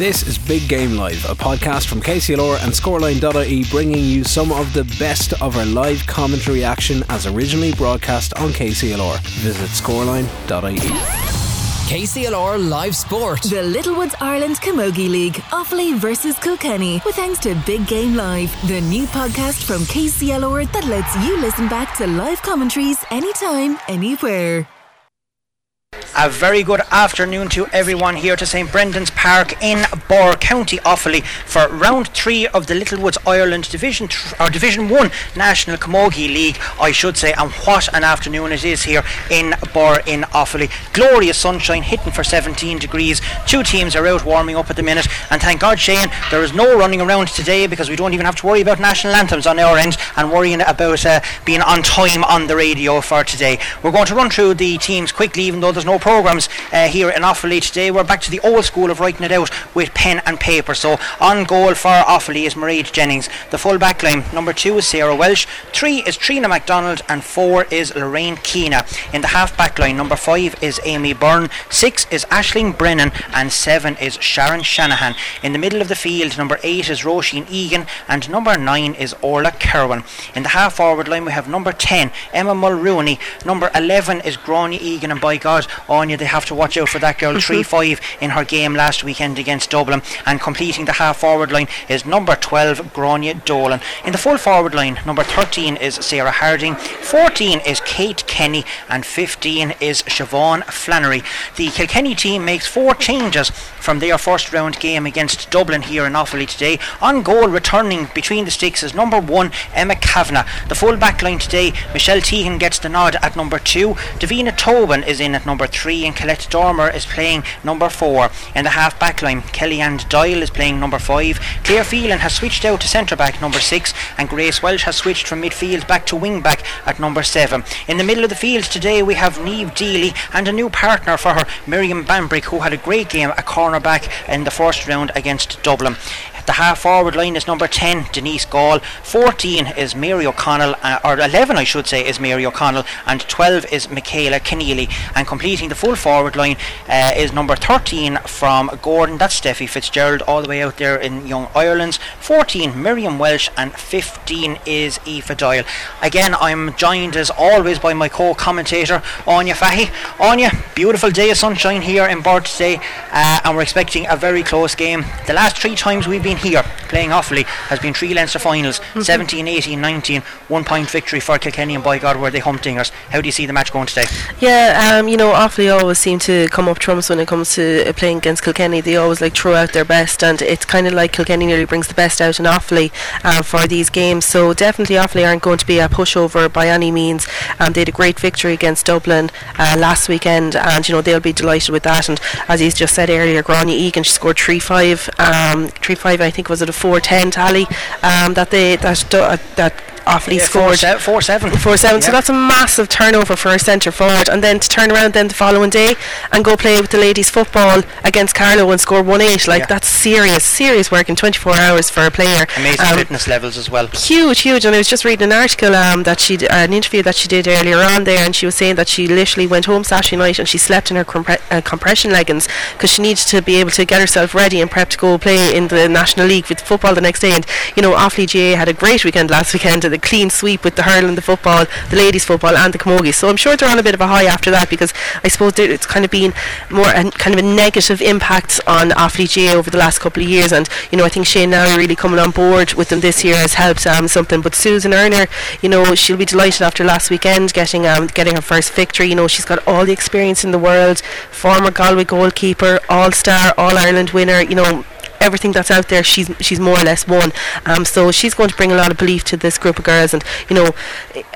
This is Big Game Live, a podcast from KCLR and Scoreline.ie bringing you some of the best of our live commentary action as originally broadcast on KCLR. Visit scoreline.ie. KCLR Live Sport. The Littlewoods Ireland Camogie League, Offaly versus Kilkenny, with thanks to Big Game Live, the new podcast from KCLR that lets you listen back to live commentaries anytime, anywhere. A very good afternoon to everyone here to St Brendan's Park in Birr County Offaly for round three of the Littlewoods Ireland Division or Division One National Camogie League, I should say. And what an afternoon it is here in Birr in Offaly. Glorious sunshine, hitting for 17 degrees. Two teams are out warming up at the minute, and thank God, Shane, there is no running around today because we don't even have to worry about national anthems on our end and worrying about uh, being on time on the radio for today. We're going to run through the teams quickly, even though there's no programmes uh, here in Offaly today. We're back to the old school of writing it out with pen and paper. So on goal for Offaly is Mairead Jennings. The full back line, number two is Sarah Welsh, three is Trina MacDonald, and four is Lorraine Keena. In the half back line, number five is Amy Byrne, six is Ashling Brennan, and seven is Sharon Shanahan. In the middle of the field, number eight is Roisin Egan, and number nine is Orla Kerwin. In the half forward line, we have number 10, Emma Mulrooney, number 11 is Grania Egan, and by God, Anya, they have to watch out for that girl mm-hmm. 3 5 in her game last weekend against Dublin. And completing the half forward line is number 12, Grania Dolan. In the full forward line, number 13 is Sarah Harding, 14 is Kate Kenny, and 15 is Siobhan Flannery. The Kilkenny team makes four changes from their first round game against Dublin here in Offaly today. On goal, returning between the sticks is number one, Emma Kavanagh. The full back line today, Michelle Teehan gets the nod at number two, Davina Tobin is in at number three, and Colette Dormer is playing number four. In the half back line, Kellyanne Doyle is playing number five, Claire Phelan has switched out to centre back number six, and Grace Welsh has switched from midfield back to wing back at number seven. In the middle of the field today, we have Neve Deely and a new partner for her, Miriam Bambrick, who had a great game at cornerback in the first round against Dublin. The half forward line is number 10, Denise Gall. 14 is Mary O'Connell, uh, or 11 I should say is Mary O'Connell, and 12 is Michaela Keneally. And completing the full forward line uh, is number 13 from Gordon, that's Steffi Fitzgerald, all the way out there in Young Ireland's. 14, Miriam Welsh, and 15 is Aoife Doyle. Again, I'm joined as always by my co commentator, Anya Fahy. Anya, beautiful day of sunshine here in Birr today, uh, and we're expecting a very close game. The last three times we've been here playing Offaly has been three Leinster finals Mm-hmm. 17, 18, 19, one point victory for Kilkenny, and by God, were they humdingers. How do you see the match going today? Yeah, um, you know, Offaly always seem to come up trumps when it comes to uh, playing against Kilkenny. They always like throw out their best, and it's kind of like Kilkenny nearly brings the best out in Offaly uh, for these games. So definitely, Offaly aren't going to be a pushover by any means. Um, they had a great victory against Dublin uh, last weekend, and you know they'll be delighted with that. And as he's just said earlier, Grania Egan she scored three five, um, three five. I think was it a four ten tally um, that they that uh, that Offaly Yeah, scored. 4 7. Four seven. So that's a massive turnover for a centre forward, and then to turn around then the following day and go play with the ladies football against Carlow and score one eight. Like Yeah. that's serious, serious work in 24 hours for a player. Amazing Um, fitness levels as well. huge, huge. And I was just reading an article um, that she, d- uh, an interview that she did earlier on there, and she was saying that she literally went home Saturday night and she slept in her compre- uh, compression leggings because she needed to be able to get herself ready and prep to go play in the National League with football the next day. And you know, Offaly GA had a great weekend last weekend, and a clean sweep with the hurling, the football, the ladies football, and the camogie. So I'm sure they're on a bit of a high after that because I suppose it's kind of been more kind of a negative impact on Offaly GA over the last couple of years. And you know, I think Shane now really coming on board with them this year has helped um, something. But Susan Earner, you know, she'll be delighted after last weekend getting um, getting her first victory. You know, she's got all the experience in the world. Former Galway goalkeeper, All Star, All Ireland winner. You know everything that's out there she's she's more or less won um, so she's going to bring a lot of belief to this group of girls and you know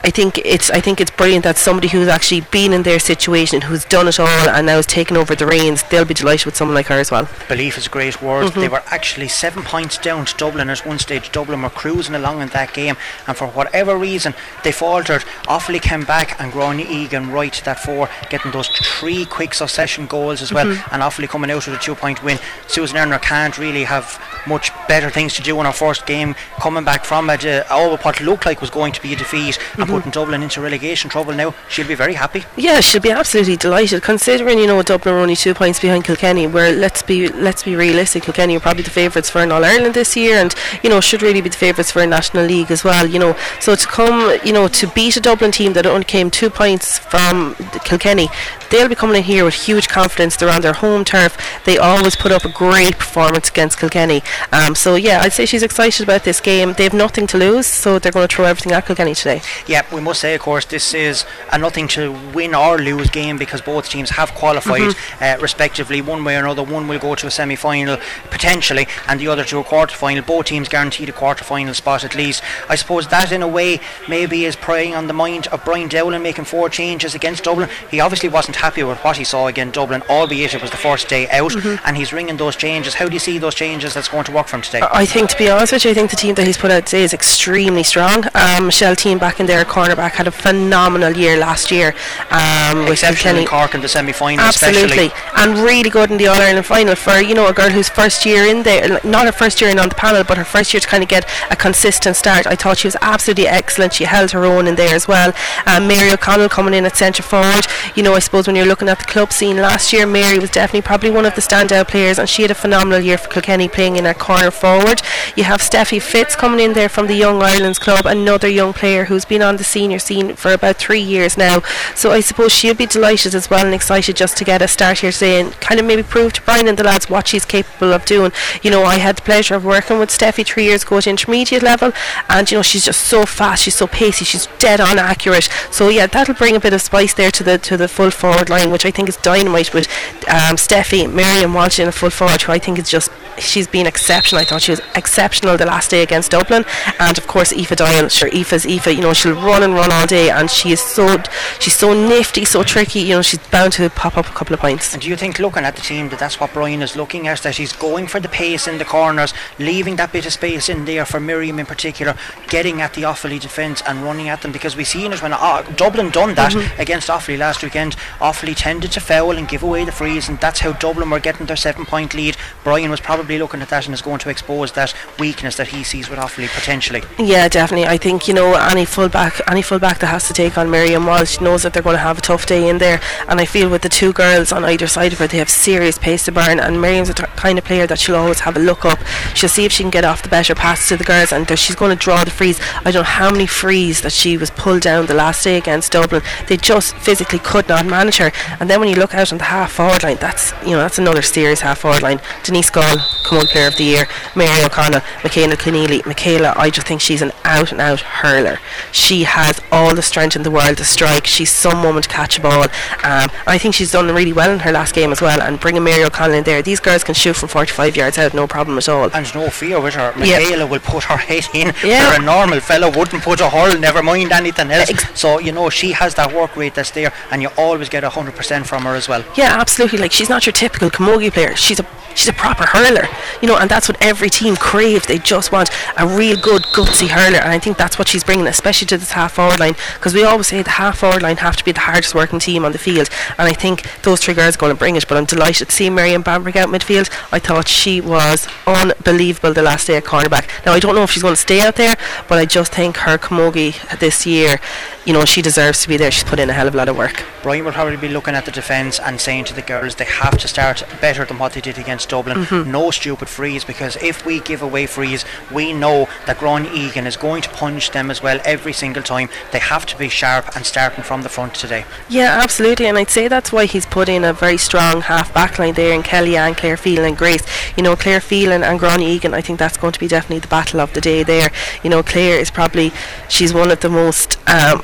I think it's I think it's brilliant that somebody who's actually been in their situation who's done it all and now is taking over the reins they'll be delighted with someone like her as well Belief is a great word. Mm-hmm. They were actually seven points down to Dublin at one stage. Dublin were cruising along in that game, and for whatever reason, they faltered. Offaly came back, and Grania Egan right to that four, getting those three quick succession goals as well, Mm-hmm. and Offaly coming out with a two point win. Susan Earner can't really really have much better things to do in our first game, coming back from it, uh, all what looked like was going to be a defeat and putting Dublin into relegation trouble now. She'll be very happy. Yeah, she'll be absolutely delighted considering you know Dublin are only two points behind Kilkenny. Where let's be let's be realistic, Kilkenny are probably the favourites for an All Ireland this year, and you know should really be the favourites for a National League as well. You know, so to come you know to beat a Dublin team that only came two points from Kilkenny, they'll be coming in here with huge confidence. They're on their home turf. They always put up a great performance against Kilkenny. Um, so yeah, I'd say she's excited about this game. They have nothing to lose, so they're going to throw everything at Kilkenny today. Yeah, we must say, of course, this is a nothing to win or lose game because both teams have qualified Mm-hmm. uh, respectively, one way or another. One will go to a semi final potentially, and the other to a quarter final. Both teams guaranteed a quarter final spot at least. I suppose that, in a way, maybe is preying on the mind of Brian Dowling making four changes against Dublin. He obviously wasn't happy with what he saw against Dublin, albeit it was the first day out, Mm-hmm. and he's ringing those changes. How do you see those changes that's going to work for him today? I think, to be honest with you, I think the team that he's put out today is extremely strong. Um, Michelle Team back in there, cornerback, had a phenomenal year last year. Um, Exceptional in Cork in the semi final, Absolutely, especially. and really good in the All Ireland final for you know a girl whose first year in there, not her first year in on the panel, but her first year to kind of get a consistent start. I thought she was absolutely excellent. She held her own in there as well. Um, Mary O'Connell coming in at centre forward. You know, I suppose when you're looking at the club scene last year, Mary was definitely probably one of the standout players, and she had a phenomenal year for Kilkenny playing in a corner forward. You have Steffi Fitz coming in there from the Young Irelands club, another young player who's been on the senior scene for about three years now. So I suppose she'll be delighted as well and excited just to get a start here today and kind of maybe prove to Brian and the lads what she's capable of doing. You know, I had the pleasure of working with Steffi three years ago at intermediate level, and you know she's just so fast, she's so pacey, she's dead on accurate. So yeah, that'll bring a bit of spice there to the to the full forward line, which I think is dynamite with um, Steffi, Miriam Walsh in a full forward, who I think is just she's been exceptional. I thought she was exceptional the last day against Dublin, and of course Aoife Doyle. Sure, Aoife's Aoife. You know she'll run and run all day, and she is so she's so nifty, so tricky. You know she's bound to pop up a couple of points. And do you think, looking at the team, that that's what Brian is looking at? That he's going for the pace in the corners, leaving that bit of space in there for Miriam in particular, getting at the Offaly defence and running at them because we've seen it when uh, Dublin done that Mm-hmm. against Offaly last weekend. Offaly tended to foul and give away the frees, and that's how Dublin were getting their seven-point lead. Brian was probably looking at that and is going to expose that weakness that he sees with Offaly potentially. Yeah, definitely. I think you know any fullback, any fullback that has to take on Miriam Walsh knows that they're going to have a tough day in there. And I feel with the two girls on either side of her, they have serious pace to burn. And Miriam's a t- kind of player that she'll always have a look up. She'll see if she can get off the better pass to the girls, and she's going to draw the frees. I don't know how many frees that she was pulled down the last day against Dublin. They just physically could not manage her. And then when you look out on the half forward line, that's you know that's another serious half forward line. Denise Gall, come on player of the year. Mary O'Connell, Michaela Keneally. Michaela, I just think she's an out and out hurler. She has all the strength in the world to strike. She's some woman to catch a ball. Um, I think she's done really well in her last game as well. And bringing Mary O'Connell in there, these girls can shoot from 45 yards out, no problem at all. And no fear with her. Michaela will put her head in Yeah. where a normal fella wouldn't put a hurl, never mind anything else. Ex- so, you know, she has that work rate that's there, and you always get 100% from her as well. Yeah, absolutely. Like she's not your typical camogie player. She's a she's a proper hurler. You know, and that's what every team craves. They just want a real good gutsy hurler, and I think that's what she's bringing, especially to this half forward line. Because we always say the half forward line have to be the hardest working team on the field, and I think those three girls are going to bring it. But I'm delighted to see Miriam Bambrick out midfield. I thought she was unbelievable the last day at cornerback. Now I don't know if she's going to stay out there, but I just think her camogie this year, you know, she deserves to be there. She's put in a hell of a lot of work. Brian will probably be looking at the defence and saying to the girls they have to start better than what they did against Dublin. Mm-hmm. No stupid frees because if we give away frees, we know that Gron Egan is going to punch them as well every single time. They have to be sharp and starting from the front today. Yeah, absolutely, and I'd say that's why he's put in a very strong half back line there in Kelly and Claire Phelan and Grace. You know, Claire Phelan and Gráinne Egan, I think that's going to be definitely the battle of the day there. You know, Claire is probably she's one of the most um,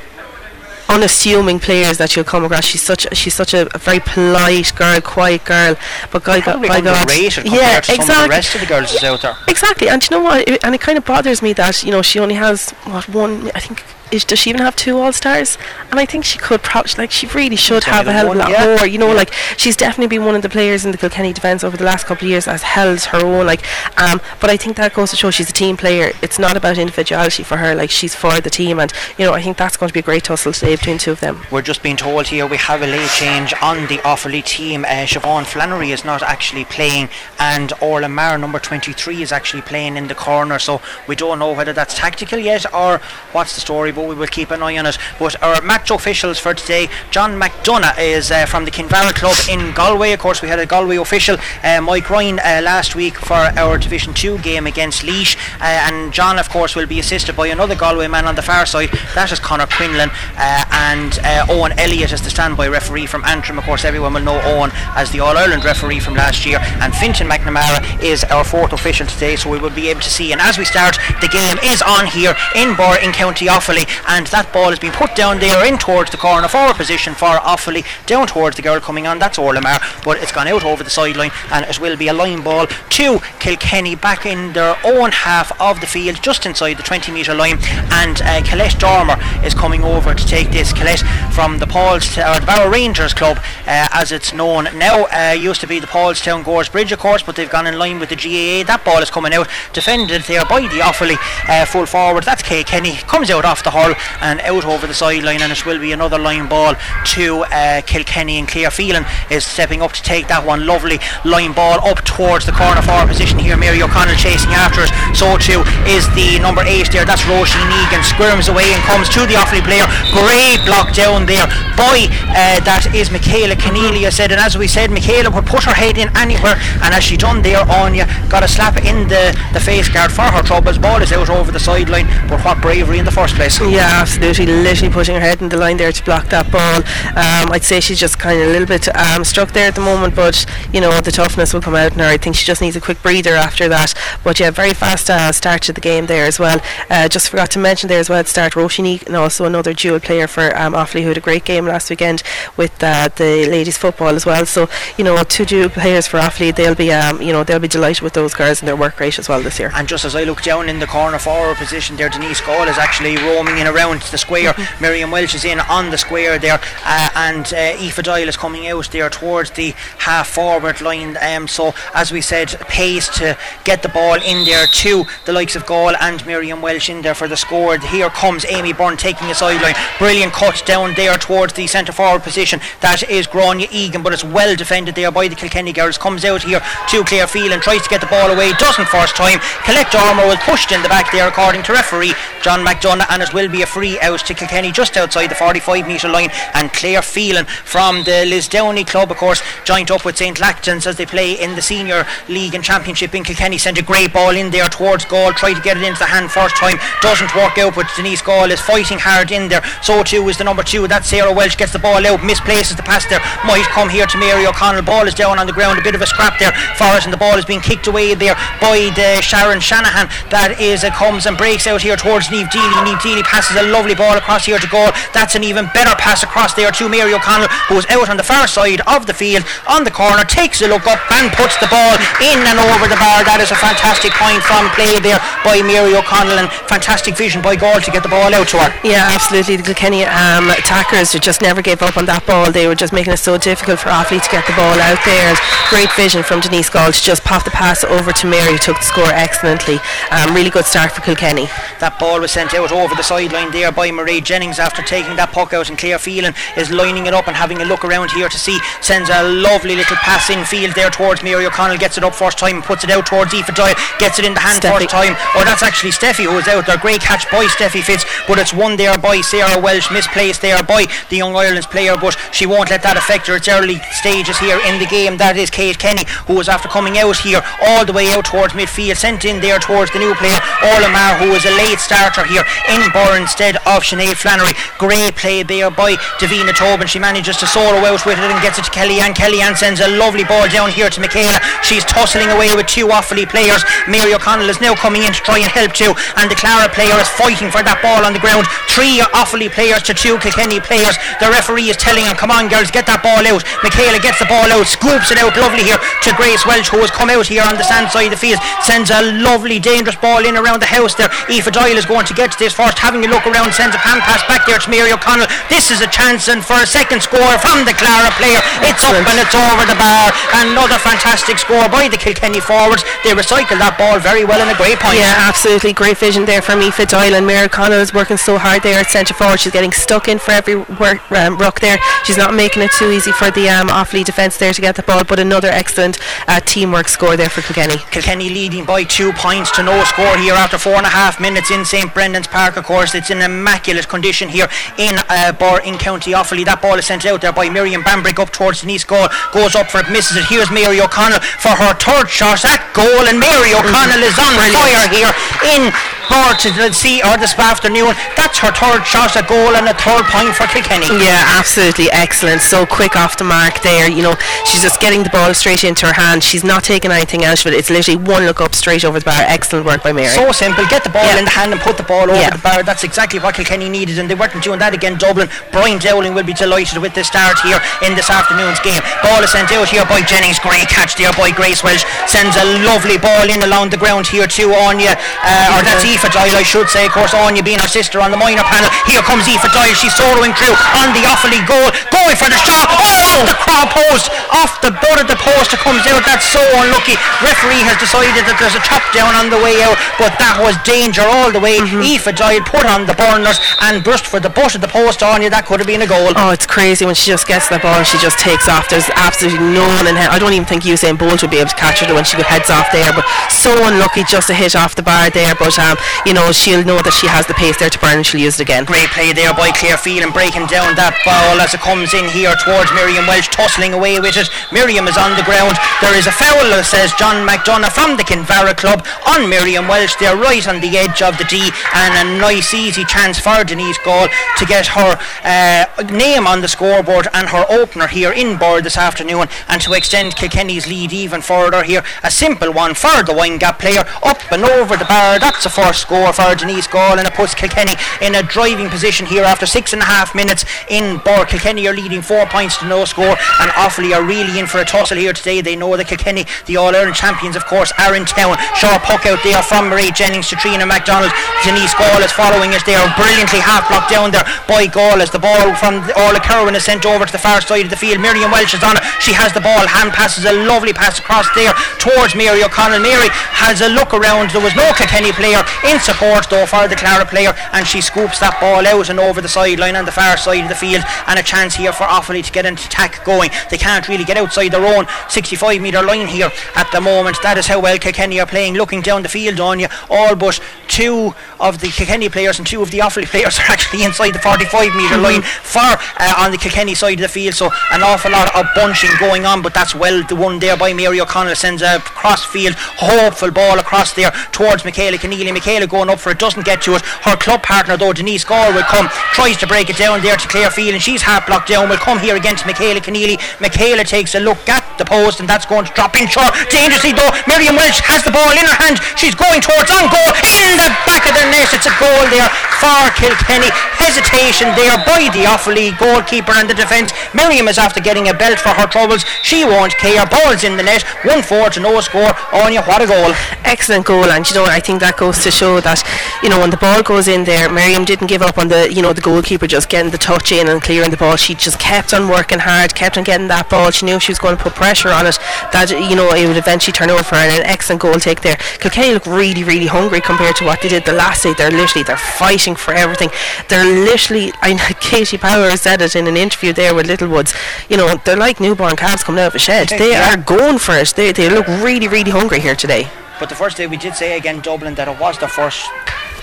unassuming players that you'll come across. She's such she's such a, a very polite girl, quiet girl. But guy got Probably by God, yeah, to exactly. some of the rest of the girls that's out there. Exactly, and you know what? It, and it kind of bothers me that you know she only has what one, I think is does she even have two all stars? And I think she could probably like she really should have a hell of a lot yeah. more. You know, Yeah. like she's definitely been one of the players in the Kilkenny defence over the last couple of years has held her own. Like, um, but I think that goes to show she's a team player. It's not about individuality for her. Like she's for the team, and you know I think that's going to be a great tussle today between two of them. We're just being told here we have a late change on the Offaly team. Uh, Siobhan Flannery is not actually playing, and Orla Marr, number 23, is actually playing in the corner. So we don't know whether that's tactical yet or what's the story, but we will keep an eye on it. But our match officials for today, John McDonough is uh, from the Kinvara Club in Galway. Of course, we had a Galway official, uh, Mike Ryan, uh, last week for our Division 2 game against Laois. Uh, and John, of course, will be assisted by another Galway man on the far side. That is Conor Quinlan. Uh, and uh, Owen Elliott is the standby referee from Antrim. Of course, everyone will know Owen as the All Ireland referee from last year. And Fintan McNamara is our fourth official today, so we will be able to see. And as we start, the game is on here in Birr in County Offaly, and that ball has been put down there in towards the corner forward position for Offaly, down towards the girl coming on. That's Orlamar, but it's gone out over the sideline, and it will be a line ball to Kilkenny back in their own half of the field, just inside the 20 metre line. And uh, Colette Dormer is coming over to take this. Colette from the Pauls or the Barrow Rangers Club, uh, as it's known now, uh, used to be the Paulstown Gores Bridge, of course, but they've gone in line with the GAA. That ball is coming out, defended there by the Offaly uh, full forward. That's Kay Kenny, comes out off the hull and out over the sideline, and it will be another line ball to uh, Kilkenny. And Claire Phelan is stepping up to take that one. Lovely line ball up towards the corner forward position here. Mary O'Connell chasing after it. So too is the number eight there. That's Roisin Egan. Squirms away and comes to the Offaly player. Great block down there by uh, that is Michaela Cornelia said. And as we said, Michaela would put her head in anywhere, and as she done there, Anya got a slap in the, the face guard for her troubles. Ball is out over the sideline, but what bravery in the first place. Yeah, absolutely. Literally putting her head in the line there to block that ball. Um, I'd say she's just kind of a little bit um, struck there at the moment, but you know the toughness will come out in her. I think she just needs a quick breather after that. But yeah, very fast uh, start to the game there as well. Uh, just forgot to mention there as well start Roshini and also another dual player for um, Offaly who had a great game last weekend with uh, the ladies football as well. So you know two dual players for Offaly. They'll be um, you know they'll be delighted with those girls and their work rate as well this year. And just as I look down in the corner forward position there, Denise Gall is actually roaming around the square. Miriam Welsh is in on the square there, uh, and uh, Aoife Doyle is coming out there towards the half forward line. Um, so, as we said, pace to get the ball in there to the likes of Gall and Miriam Welch in there for the score. Here comes Amy Byrne taking a sideline. Brilliant cut down there towards the centre forward position. That is Grania Egan, but it's well defended there by the Kilkenny girls. Comes out here to Claire and tries to get the ball away, doesn't first time. Colette Dormer was pushed in the back there, according to referee John McDonough, and it will be a free out to Kilkenny just outside the 45 metre line. And Claire Phelan from the Lisdowney club, of course, joined up with St. Lachtain's as they play in the senior league and championship in Kilkenny. Sent a great ball in there towards goal, tried to get it into the hand first time, doesn't work out, but Denise Gall is fighting hard in there. So too is the number two, that's Sarah Welch, gets the ball out, misplaces the pass there, might come here to Mary O'Connell. Ball is down on the ground, a bit of a scrap there for and the ball is being kicked away there by the Sharon Shanahan. That is, it comes and breaks out here towards Neve Deely. Neve Deely passes a lovely ball across here to goal. That's an even better pass across there to Mary O'Connell, who is out on the far side of the field on the corner, takes a look up and puts the ball in and over the bar. That is a fantastic point from play there by Mary O'Connell and fantastic vision by Gall to get the ball out to her. Yeah, absolutely. The Kilkenny um, attackers just never gave up on that ball. They were just making it so difficult for Offaly to get the ball out there. And great vision from Denise Gall to just pop the pass over to Mary, who took the score excellently. Um, really good start for Kilkenny. That ball was sent out over the sideline there by Marie Jennings after taking that puck out, and Claire Phelan is lining it up and having a look around here to see. Sends a lovely little pass in field there towards Mary O'Connell, gets it up first time, and puts it out towards Aoife Doyle, gets it in the hand Steffi. first time. Oh, that's actually Steffi who is out there. Great catch by Steffi Fitz, but it's won there by Sarah Welsh, misplaced there by the Young Ireland's player, but she won't let that affect her. It's early stages here in the game. That is Kate Kenny, who was after coming out here all the way out towards midfield, sent in there towards the new player, Orlamar, who was a late starter here in Birr instead of Sinead Flannery. Great play there by Davina Tobin. She manages to solo out with it and gets it to Kellyanne. Kellyanne sends a lovely ball down here to Michaela. She's tussling away with two Offaly players. Mary O'Connell is now coming in to try and help too, and the Clara player is fighting for that ball on the ground. Three Offaly players to two Kilkenny players. The referee is telling them, come on girls, get that ball out. Michaela gets the ball out, scoops it out lovely here to Grace Welch, who has come out here on the sand side of the field. Sends a lovely, dangerous ball in around the house there. Aoife Doyle is going to get to this first, having a look around, sends a pan pass back there to Mary O'Connell. This is a chance and for a second score from the Clara player. It's up and it's over the bar. Another fantastic score by the Kilkenny forwards. They recycled that ball very well and a great point. Yeah, absolutely. Great vision there from Aoife Doyle and Mary O'Connell is working so hard there at centre forward. She's getting stuck in for every work, um, ruck there. She's not making it too easy for the um, Offaly defence there to get the ball, but another excellent uh, teamwork score there for Kilkenny. Kilkenny leading by two points to no score here after four and a half minutes in St Brendan's Park. Of course, it's in immaculate condition here in uh, Birr in County Offaly. That ball is sent out there by Miriam Bambrick up towards Denise Gall. Goes up for it, misses it. Here's Mary O'Connell for her third shot at goal, and Mary O'Connell is on fire here in Birr to see her this afternoon. That's her third shot at goal and a third point for Kilkenny. Yeah, absolutely excellent. So quick off the mark there. You know, she's just getting the ball straight into her hand. She's not taking anything else of it. It's literally one look up straight over the bar. Excellent work by Mary. So simple. Get the ball Yeah. in the hand and put the ball over Yeah. the bar. That's exactly what Kilkenny needed, and they weren't doing that again. Dublin. Brian Dowling will be delighted with the start here in this afternoon's game. Ball is sent out here by Jennings. Great catch there by Grace Welsh. Sends a lovely ball in along the ground here to Anya, uh, or that's Aoife Doyle, I should say. Of course, Anya being her sister on the minor panel. Here comes Aoife Doyle. She's soloing through on the Offaly goal, going for the shot. Oh, the cross post off the butt of the post. It comes out. That's so unlucky. Referee has decided that there's a chop down on the way out, but that was danger all the way. Aoife Doyle put on the burners and brushed for the butt of the post. Anya, that could have been a goal. Oh, it's crazy when she just gets the ball and she just takes off. There's absolutely no one in hell. I don't even think Usain Bolt would be able to catch her when she heads off there. But so unlucky just to hit off the bar there. But um, you know she'll know that she has the pace there to burn and she'll use it again. Great play there by Claire Phelan breaking down that ball as it comes in here towards Miriam Welsh, tussling away with it. Miriam is on the ground. There is a foul, says John McDonough from the Kinvara club on Miriam Welsh. They're right on the edge of the D, and a nice, easy chance for Denise Gall to get her uh, name on the scoreboard and her opener here in Birr this afternoon, and to extend Kilkenny's lead even further here. A simple one for the Windgap player up and over the bar. That's a first score for Denise Gall, and it puts Kilkenny in a driving position here after six and a half minutes in Birr. Kilkenny are leading four points to no score, and Offaly are really in for a tussle here today. They know that Kilkenny, the All Ireland champions, of course, are in town. Sharp puck out there from Marie Jennings to Trina MacDonald. Denise Gall is following it there, brilliantly half blocked down there by Gall as the ball from Orla Kerwin is sent over to the far side of the field. Miriam Welch is on it. She has the ball, hand passes a lovely pass across there towards Mary O'Connell. Mary has a look around. There was no Kilkenny player in support though for the Clara player, and she scoops that ball out and over the sideline on the far side of the field, and a chance here for Offaly to get an attack going. They can't really get outside their own 65 metre line here at the moment. That is how well Kilkenny are playing. Looking down the field on you, all but two of the Kilkenny players and two of the Offaly players are actually inside the 45 metre line far uh, on the Kilkenny side of the field. So an awful lot of bunching going on, but that's well the one there by Mary O'Connell sends a cross field hopeful ball across there towards Michaela Keneally. Michaela going up for it doesn't get to it. Her club partner though Denise Gall will come tries to break it down there to Claire Field and she's half blocked down. Will come here against Michaela Keneally. Michaela takes a look at the post and that's going to drop in short dangerously though. Miriam Welch has the ball in her hand. She's going towards on goal in the back of the net. It's a goal there for Kilkenny. Hesitation there by the Offaly goalkeeper and the defence. Miriam is after getting a belt for her troubles. She won't care. Ball's in the net. 1 4 to no score. Anya, what a goal. excellent goal and you know I think that goes to show that you know when the ball goes in there Miriam didn't give up on the you know the goalkeeper just getting the touch in and clearing the ball. She just kept on working hard kept on getting that ball. She knew she was going to put pressure on it. That you know it would eventually turn over for her and an excellent goal take there. Kilkenny look really really hungry compared to what they did the last day. They're literally they're fighting for everything. They're literally I know Katie Power said it in an interview there with Littlewoods you know they're like newborn calves coming out of a shed. They Yeah. are going for it. They, they look really really hungry here today But the first day we did say again Dublin that it was the first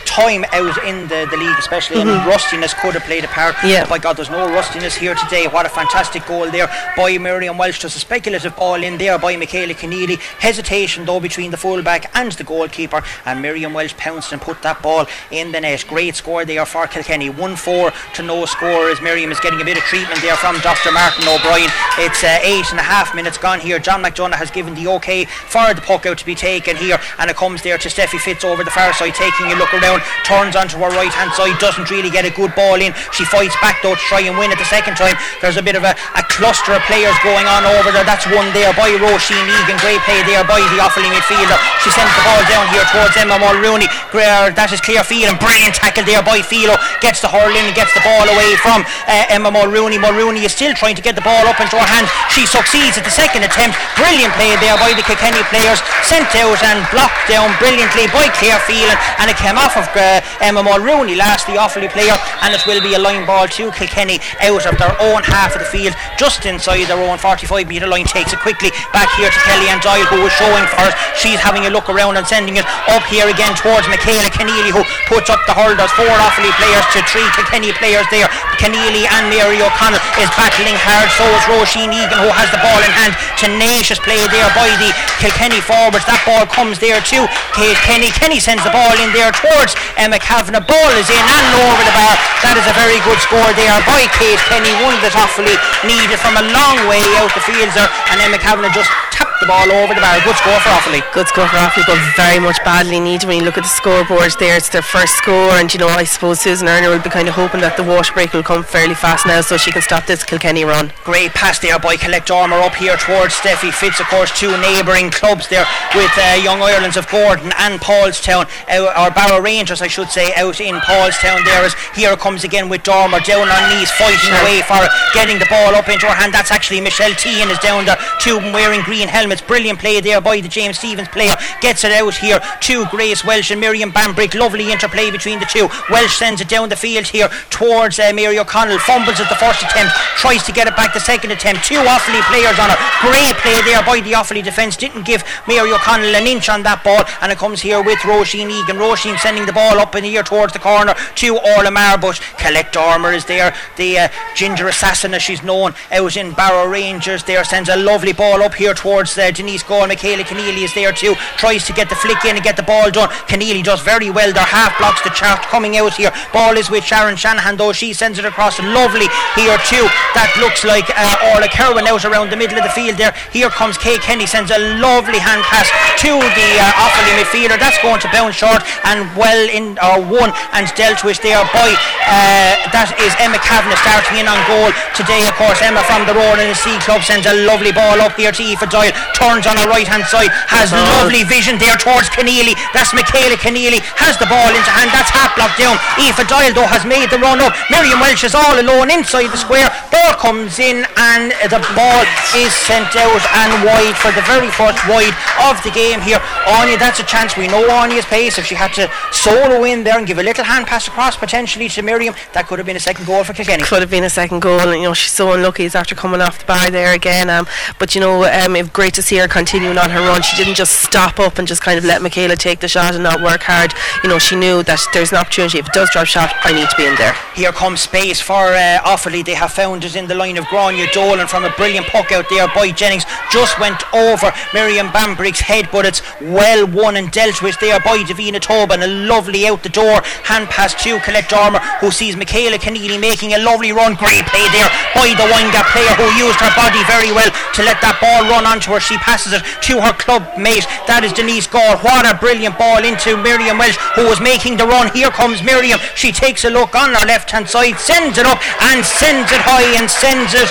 time out in the, the league especially. And rustiness could have played a part. Yeah. but by God there's no rustiness here today. What a fantastic goal there by Miriam Welsh. just a speculative ball in there by Michaela Keneally. Hesitation though between the fullback and the goalkeeper. And Miriam Welsh pounced and put that ball in the net. Great score there for Kilkenny. 1-4 to no score as Miriam is getting a bit of treatment there from Dr. Martin O'Brien. It's uh, eight and a half minutes gone here. John McDonough has given the okay for the puck out to be taken here. And it comes there to Steffi Fitz over the far side taking a look around turns onto her right hand side, doesn't really get a good ball in. She fights back though to try and win it the second time. There's a bit of a, a cluster of players going on over there. That's one there by Roisin Egan. Great play there by the Offaly midfielder. She sends the ball down here towards Emma Mulrooney. That is clear field and brilliant tackle there by Philo. Gets the hurl in and gets the ball away from uh, Emma Mulrooney. Mulrooney is still trying to get the ball up into her hand. She succeeds at the second attempt. Brilliant play there by the Kilkenny players. Sent out and blocked down brilliantly by Claire Phelan. And it came off of uh, Emma Mulrooney last, the Offaly player. And it will be a line ball to Kilkenny out of their own half of the field, just inside their own 45 metre line. Takes it quickly back here to Kellyanne Doyle, who was showing for us. She's having a look around and sending it up here again towards Michaela Keneally, who puts up the hurl. There's four Offaly players to three Kilkenny players there. Keneally and Mary O'Connell is battling hard. So is Roisin Egan, who has the ball in hand. Tenacious play there by the Kilkenny forwards. That ball comes there too. Kate Kenny. Kenny sends the ball in there towards Emma Kavanagh. Ball is in and over the bar. That is a very good score there by Kate Kenny. One that awfully needed from a long way out the fields there. And Emma Kavanagh just the ball over the bar. Good score for Offaly. Good score for Offaly, but very much badly needed when you look at the scoreboard there. It's their first score, and you know, I suppose Susan Earner will be kind of hoping that the water break will come fairly fast now so she can stop this Kilkenny run. Great pass there by Colette Dormer up here towards Steffi Fitz, of course, two neighbouring clubs there with uh, Young Irelands of Gordon and Paulstown, uh, or Barrow Rangers, I should say, out in Paulstown there. As here comes again with Dormer down on knees, fighting away for it, getting the ball up into her hand. That's actually Michelle Teehan is down there, two wearing green helmets. Brilliant play there by the James Stevens player. Gets it out here to Grace Welsh and Miriam Bambrick. Lovely interplay between the two. Welsh sends it down the field here towards uh, Mary O'Connell. Fumbles at the first attempt, tries to get it back the second attempt. Two Offaly players on her. Great play there by the Offaly defence. Didn't give Mary O'Connell an inch on that ball, and it comes here with Roisin Egan. Roisin sending the ball up in the air towards the corner to Orla Marbush. Colette Dormer is there. The uh, ginger assassin, as she's known, out in Barrow Rangers there sends a lovely ball up here towards uh, Denise Gall. Michaela Keneally is there too. Tries to get the flick in and get the ball done. Keneally does very well. Their half blocks the chart coming out here. Ball is with Sharon Shanahan though. She sends it across lovely here too. That looks like uh, Orla Kerwin out around the middle of the field there. Here comes Kay Kenny sends a lovely hand pass to the uh, Offaly midfielder. That's going to bounce short and well in or uh, one and dealt with there by uh, that is Emma Kavanagh starting in on goal today. Of course, Emma from the Rowan Sea Club sends a lovely ball up here to Aoife Doyle. Turns on her right hand side, has lovely vision there towards Keneally. That's Michaela Keneally has the ball into hand. That's half blocked down. Aoife Doyle though has made the run up. Miriam Welsh is all alone inside the square. Ball comes in and the ball is sent out and wide for the very first wide of the game here. Anya, that's a chance. We know Anya's pace. If she had to solo in there and give a little hand pass across potentially to Miriam, that could have been a second goal for Kilkenny. Could have been a second goal. And, you know, she's so unlucky after coming off the bar there again. Um, but you know, um, it's great to see her continuing on her run. She didn't just stop up and just kind of let Michaela take the shot and not work hard. You know, she knew that there's an opportunity. If it does drop shot, I need to be in there. Here comes space for uh, Offaly. They have found it in the line of Grania Dolan from a brilliant puck out there by Jennings. Just went over Miriam Bambrick's head, but it's well won and dealt with there by Davina Tobin. A lovely out the door hand pass to Colette Dormer, who sees Michaela Keneally making a lovely run. Great play there by the Windgap player who used her body very well to let that ball run onto her. She passes it to her club mate. That is Denise Gall. What a brilliant ball into Miriam Welsh, who was making the run. Here comes Miriam. She takes a look on her left hand side, sends it up, and sends it high and sends it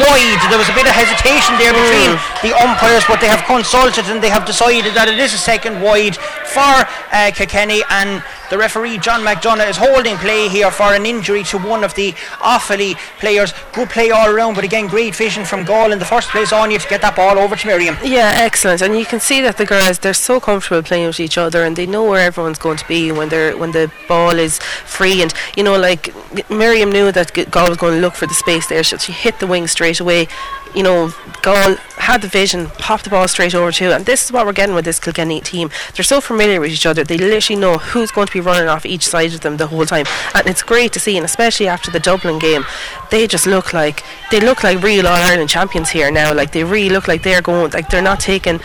wide. There was a bit of hesitation there between mm. the umpires, but they have consulted and they have decided that it is a second wide for uh, Kilkenny and the referee John McDonough is holding play here for an injury to one of the Offaly players. Good play all around, but again, great vision from Gall in the first place on you to get that ball over to Miriam. Yeah, excellent. And you can see that the girls they're so comfortable playing with each other, and they know where everyone's going to be when they're when the ball is free. And you know, like Miriam knew that Gall was going to look for the space there, so she hit the wing straight away you know, Gall had the vision, popped the ball straight over to, and this is what we're getting with this Kilkenny team. They're so familiar with each other; they literally know who's going to be running off each side of them the whole time, and it's great to see. And especially after the Dublin game, they just look like they look like real All Ireland champions here now. Like they really look like they're going, like they're not taking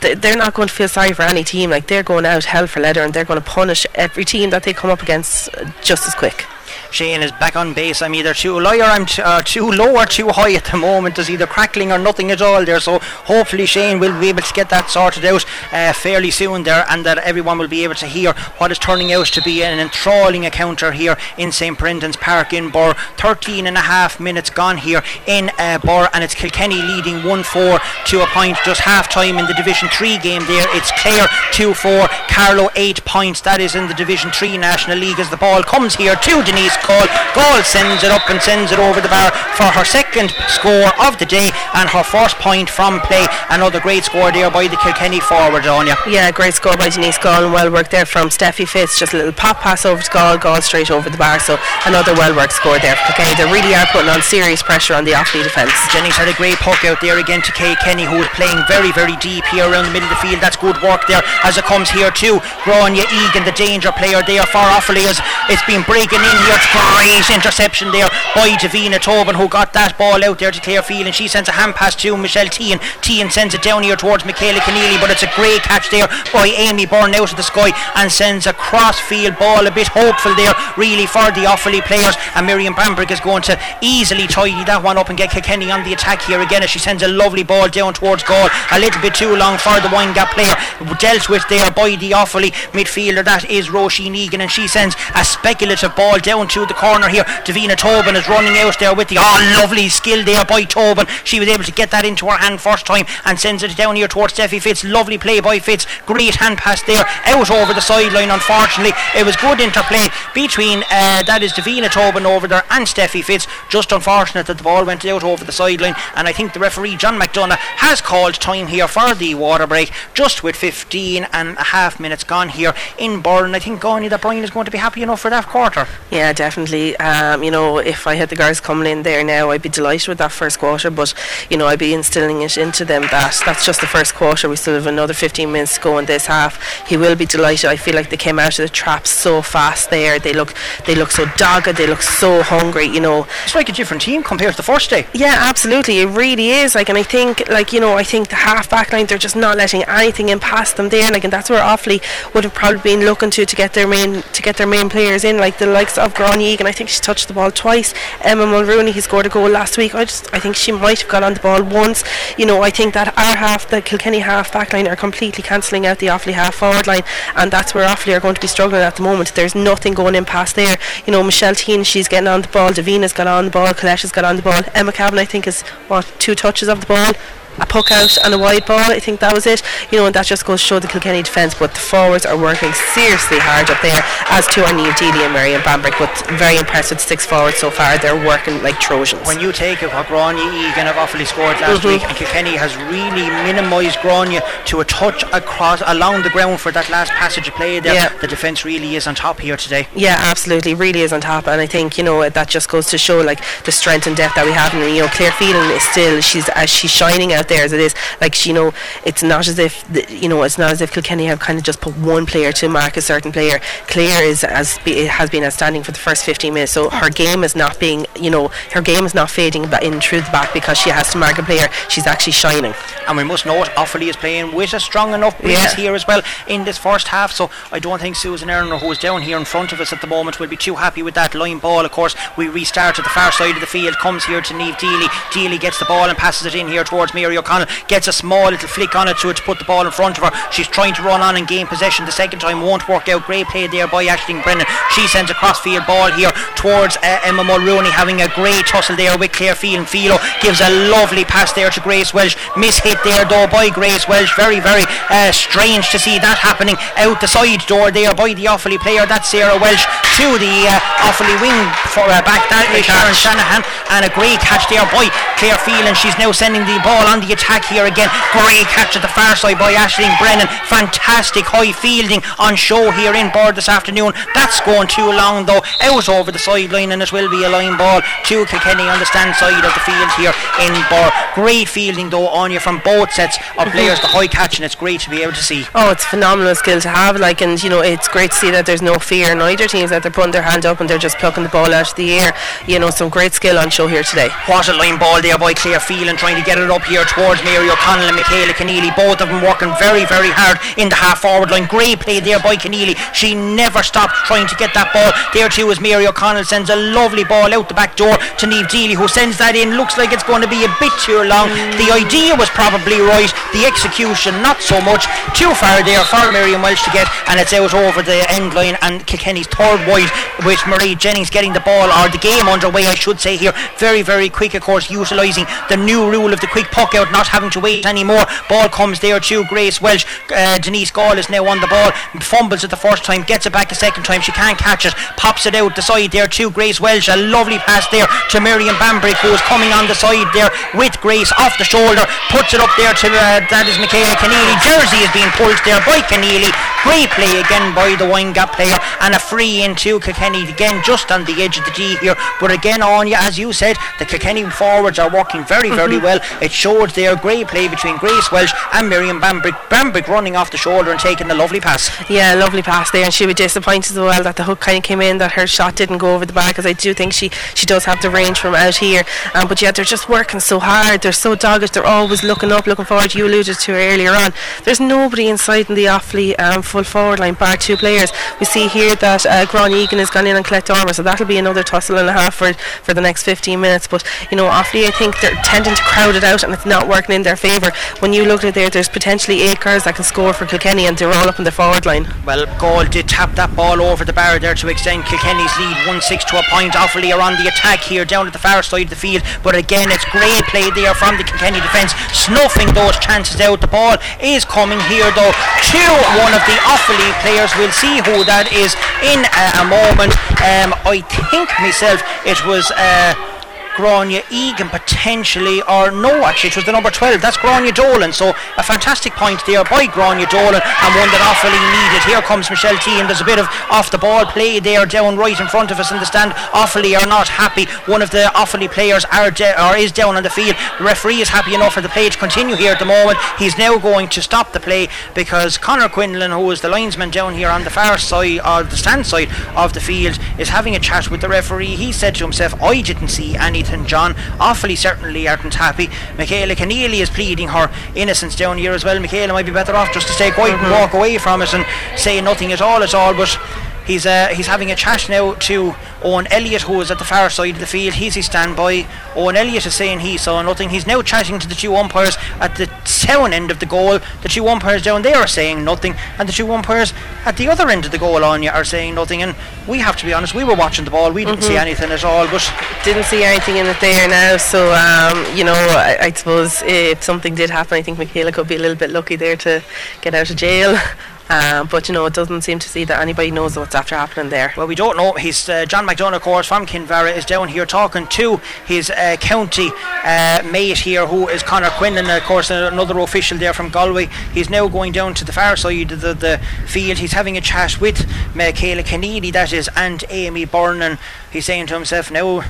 they're not going to feel sorry for any team. Like they're going out hell for leather, and they're going to punish every team that they come up against uh, just as quick. Shane is back on base. I'm either too low or I'm t- uh, too low or too high at the moment. There's either crackling or nothing at all there. So hopefully Shane will be able to get that sorted out uh, fairly soon there, and that everyone will be able to hear what is turning out to be an enthralling encounter here in St Brendan's Park in Birr. 13 and a half minutes gone here in uh, Birr, and it's Kilkenny leading 1-4 to a point. Just half time in the Division 3 game there. It's Clare 2-4, Carlow 8 points. That is in the Division 3 National League as the ball comes here to Denise Cole. Gall sends it up and sends it over the bar for her second score of the day and her first point from play. Another great score there by the Kilkenny forward, Anya. Yeah, great score by Denise Gall and well worked there from Steffi Fitz. Just a little pop pass over to Gall, Gall straight over the bar. So another well worked score there for Kilkenny. They really are putting on serious pressure on the Offaly defence. Jenny's had a great puck out there again to Kay Kenny, who is playing very, very deep here around the middle of the field. That's good work there as it comes here too. Grania Egan, the danger player there for Offaly, as it's been breaking in here. Great interception there by Davina Tobin, who got that ball out there to Claire Field, and she sends a hand pass to Michelle Teehan. Teehan sends it down here towards Michaela Keneally, but it's a great catch there by Amy Byrne out of the sky and sends a cross field ball, a bit hopeful there, really, for the Offaly players. And Miriam Bambrick is going to easily tidy that one up and get Kilkenny on the attack here again as she sends a lovely ball down towards goal. A little bit too long for the Windgap player, dealt with there by the Offaly midfielder. That is Roisin Egan, and she sends a speculative ball down to the corner here. Davina Tobin is running out there with the oh, lovely skill there by Tobin. She was able to get that into her hand first time and sends it down here towards Steffi Fitz. Lovely play by Fitz. Great hand pass there out over the sideline. Unfortunately, it was good interplay between uh, that is Davina Tobin over there and Steffi Fitz. Just unfortunate that the ball went out over the sideline, and I think the referee John McDonough has called time here for the water break, just with 15 and a half minutes gone here in Birr. I think Gani that Brian is going to be happy enough for that quarter. Yeah, definitely. Um, you know, if I had the guys coming in there now, I'd be delighted with that first quarter. But you know, I'd be instilling it into them that that's just the first quarter. We still have another 15 minutes to go in this half. He will be delighted. I feel like they came out of the trap so fast there. They look, they look so dogged. They look so hungry. You know. It's like a different team compared to the first day. Yeah, absolutely. It really is. Like, and I think, like, you know, I think the half back line, they're just not letting anything in past them there. Like, and that's where Offaly would have probably been looking to to get their main to get their main players in, like the likes of Grania Egan. I think she touched the ball twice. Emma Mulrooney, he scored a goal last week. I just, I think she might have got on the ball once. You know, I think that our half, the Kilkenny half back line, are completely cancelling out the Offaly half forward line, and that's where Offaly are going to be struggling at the moment. There's nothing going in past there. You know, Michelle Teehan, she's getting on the ball. Davina's got on the ball. Colette has got on the ball. Emma Cavan, I think, is what two touches of the ball a puck out and a wide ball. I think that was it. You know, and that just goes to show the Kilkenny defence. But the forwards are working seriously hard up there, as to our Neil Dealey and Marion Bambrick. But very impressed with six forwards so far. They're working like Trojans. When you take it, what Grania Egan have Offaly scored last Mhm. week, and Kilkenny has really minimised Grania to a touch across along the ground for that last passage of play there. Yeah. The defence really is on top here today. Yeah, absolutely, really is on top, and I think you know that just goes to show like the strength and depth that we have. And you know, Claire Phelan is still she's as she's shining out there as it is. Like she, you know, it's not as if the, you know it's not as if Kilkenny have kind of just put one player to mark a certain player. Claire is as be, has been outstanding for the first 15 minutes, so her game is not being you know her game is not fading in through the back because she has to mark a player. She's actually shining. And we must note Offaly is playing with a strong enough breeze Yeah. here as well in this first half. So I don't think Susan Earner, who is down here in front of us at the moment, will be too happy with that line ball. Of course, we restart at the far side of the field, comes here to Neve Deely. Deely gets the ball and passes it in here towards Mary O'Connell. Gets a small little flick on it to, to put the ball in front of her. She's trying to run on and gain possession. The second time won't work out. Great play there by Ashling Brennan. She sends a crossfield ball here towards uh, Emma Mulrooney, having a great tussle there with Claire Phelan. Philo gives a lovely pass there to Grace Welsh. Miss hit there though by Grace Welsh. Very, very uh, strange to see that happening out the side door there by the Offaly player. That's Sarah Welsh to the uh, Offaly wing for uh, back. That is Sharon Shanahan and a great catch there by Claire Phelan. She's now sending the ball on the attack here again. Great catch at the far side by Ashling Brennan. Fantastic high fielding on show here in Birr this afternoon. That's going too long though. Out over the sideline and it will be a line ball to Kilkenny on the stand side of the field here in Birr. Great fielding though on you from both sets of mm-hmm. players. The high catch and it's great to be able to see. Oh, it's phenomenal skill to have. Like, and you know, it's great to see that there's no fear in either teams that they're putting their hand up and they're just plucking the ball out of the air. You know, some great skill on show here today. What a line ball there there by Claire Phelan trying to get it up here towards Mary O'Connell and Michaela Keneally. Both of them working very, very hard in the half forward line. Great play there by Keneally. She never stopped trying to get that ball. There too is Mary O'Connell sends a lovely ball out the back door to Neve Deely who sends that in. Looks like it's going to be a bit too long. The idea was probably right. The execution not so much. Too far there for Miriam Welsh to get and it's out over the end line and Kilkenny's third wide with Marie Jennings getting the ball or the game underway I should say here. Very, very quick of course utilising the new rule of the quick puck out not having to wait anymore. Ball comes there to Grace Welsh. Uh, Denise Gall is now on the ball. Fumbles it the first time, gets it back a second time. She can't catch it. Pops it out the side there to Grace Welsh. A lovely pass there to Miriam Bambrick who is coming on the side there with Grace off the shoulder. Puts it up there to uh, that is Michaela Keneally. Jersey is being pulled there by Keneally. Great play again by the Windgap player and a free into Kilkenny again just on the edge of the D here. But again on you as you said, the Kilkenny forwards are working very, very Mm-hmm. well. It showed their great play between Grace Welsh and Miriam Bambrick. Bambrick running off the shoulder and taking the lovely pass. Yeah, lovely pass there, and she was disappointed as well that the hook kind of came in, that her shot didn't go over the bar because I do think she she does have the range from out here. Um, but yeah, they're just working so hard. They're so dogged. They're always looking up, looking forward. You alluded to earlier on. There's nobody inside in the Offaly um, full forward line, bar two players. We see here that uh, Grania Egan has gone in and Colette Dormer, so that'll be another tussle and a half for for the next 15 minutes. But you know, Offaly, I think they're tending to crowd it out, and it's not working in their favour. When you look at there, there's potentially eight girls that can score for Kilkenny, and they're all up in the forward line. Well, Gall did tap that ball over the bar there to extend Kilkenny's lead 1 6 to a point. Offaly are on the attack here down at the far side of the field, but again, it's great play there from the Kilkenny defence, snuffing those chances out. The ball is coming here though to one of the Offaly players. We'll see who that is in a, a moment. Um, I think myself it was. Uh, Grania Egan potentially, or no, actually, it was the number 12. That's Grania Dolan. So a fantastic point there by Grania Dolan and one that Offaly needed. Here comes Michelle T, and there's a bit of off the ball play there down right in front of us in the stand. Offaly are not happy. One of the Offaly players are de- or is down on the field. The referee is happy enough for the play to continue here at the moment. He's now going to stop the play because Connor Quinlan, who is the linesman down here on the far side or the stand side of the field, is having a chat with the referee. He said to himself, I didn't see anything, John. Offaly certainly aren't happy. Michaela Keneally is pleading her innocence down here as well. Michaela might be better off just to stay quiet and mm-hmm. walk away from it and say nothing at all at all, but He's uh, he's having a chat now to Owen Elliott, who is at the far side of the field. He's his standby. Owen Elliott is saying he saw nothing. He's now chatting to the two umpires at the south end of the goal. The two umpires down there are saying nothing, and the two umpires at the other end of the goal on you are saying nothing. And we have to be honest, we were watching the ball. We didn't see anything at all. But didn't see anything in it there now. So um, you know, I, I suppose if something did happen, I think Michaela could be a little bit lucky there to get out of jail. Um, but you know, it doesn't seem to see that anybody knows what's after happening there. Well, we don't know. He's uh, John McDonough, of course, from Kinvara, is down here talking to his uh, county uh, mate here, who is Conor Quinlan, of course, another official there from Galway. He's now going down to the far side of the, the field. He's having a chat with Michaela Keneally, that is, and Amy Byrne, and he's saying to himself, now.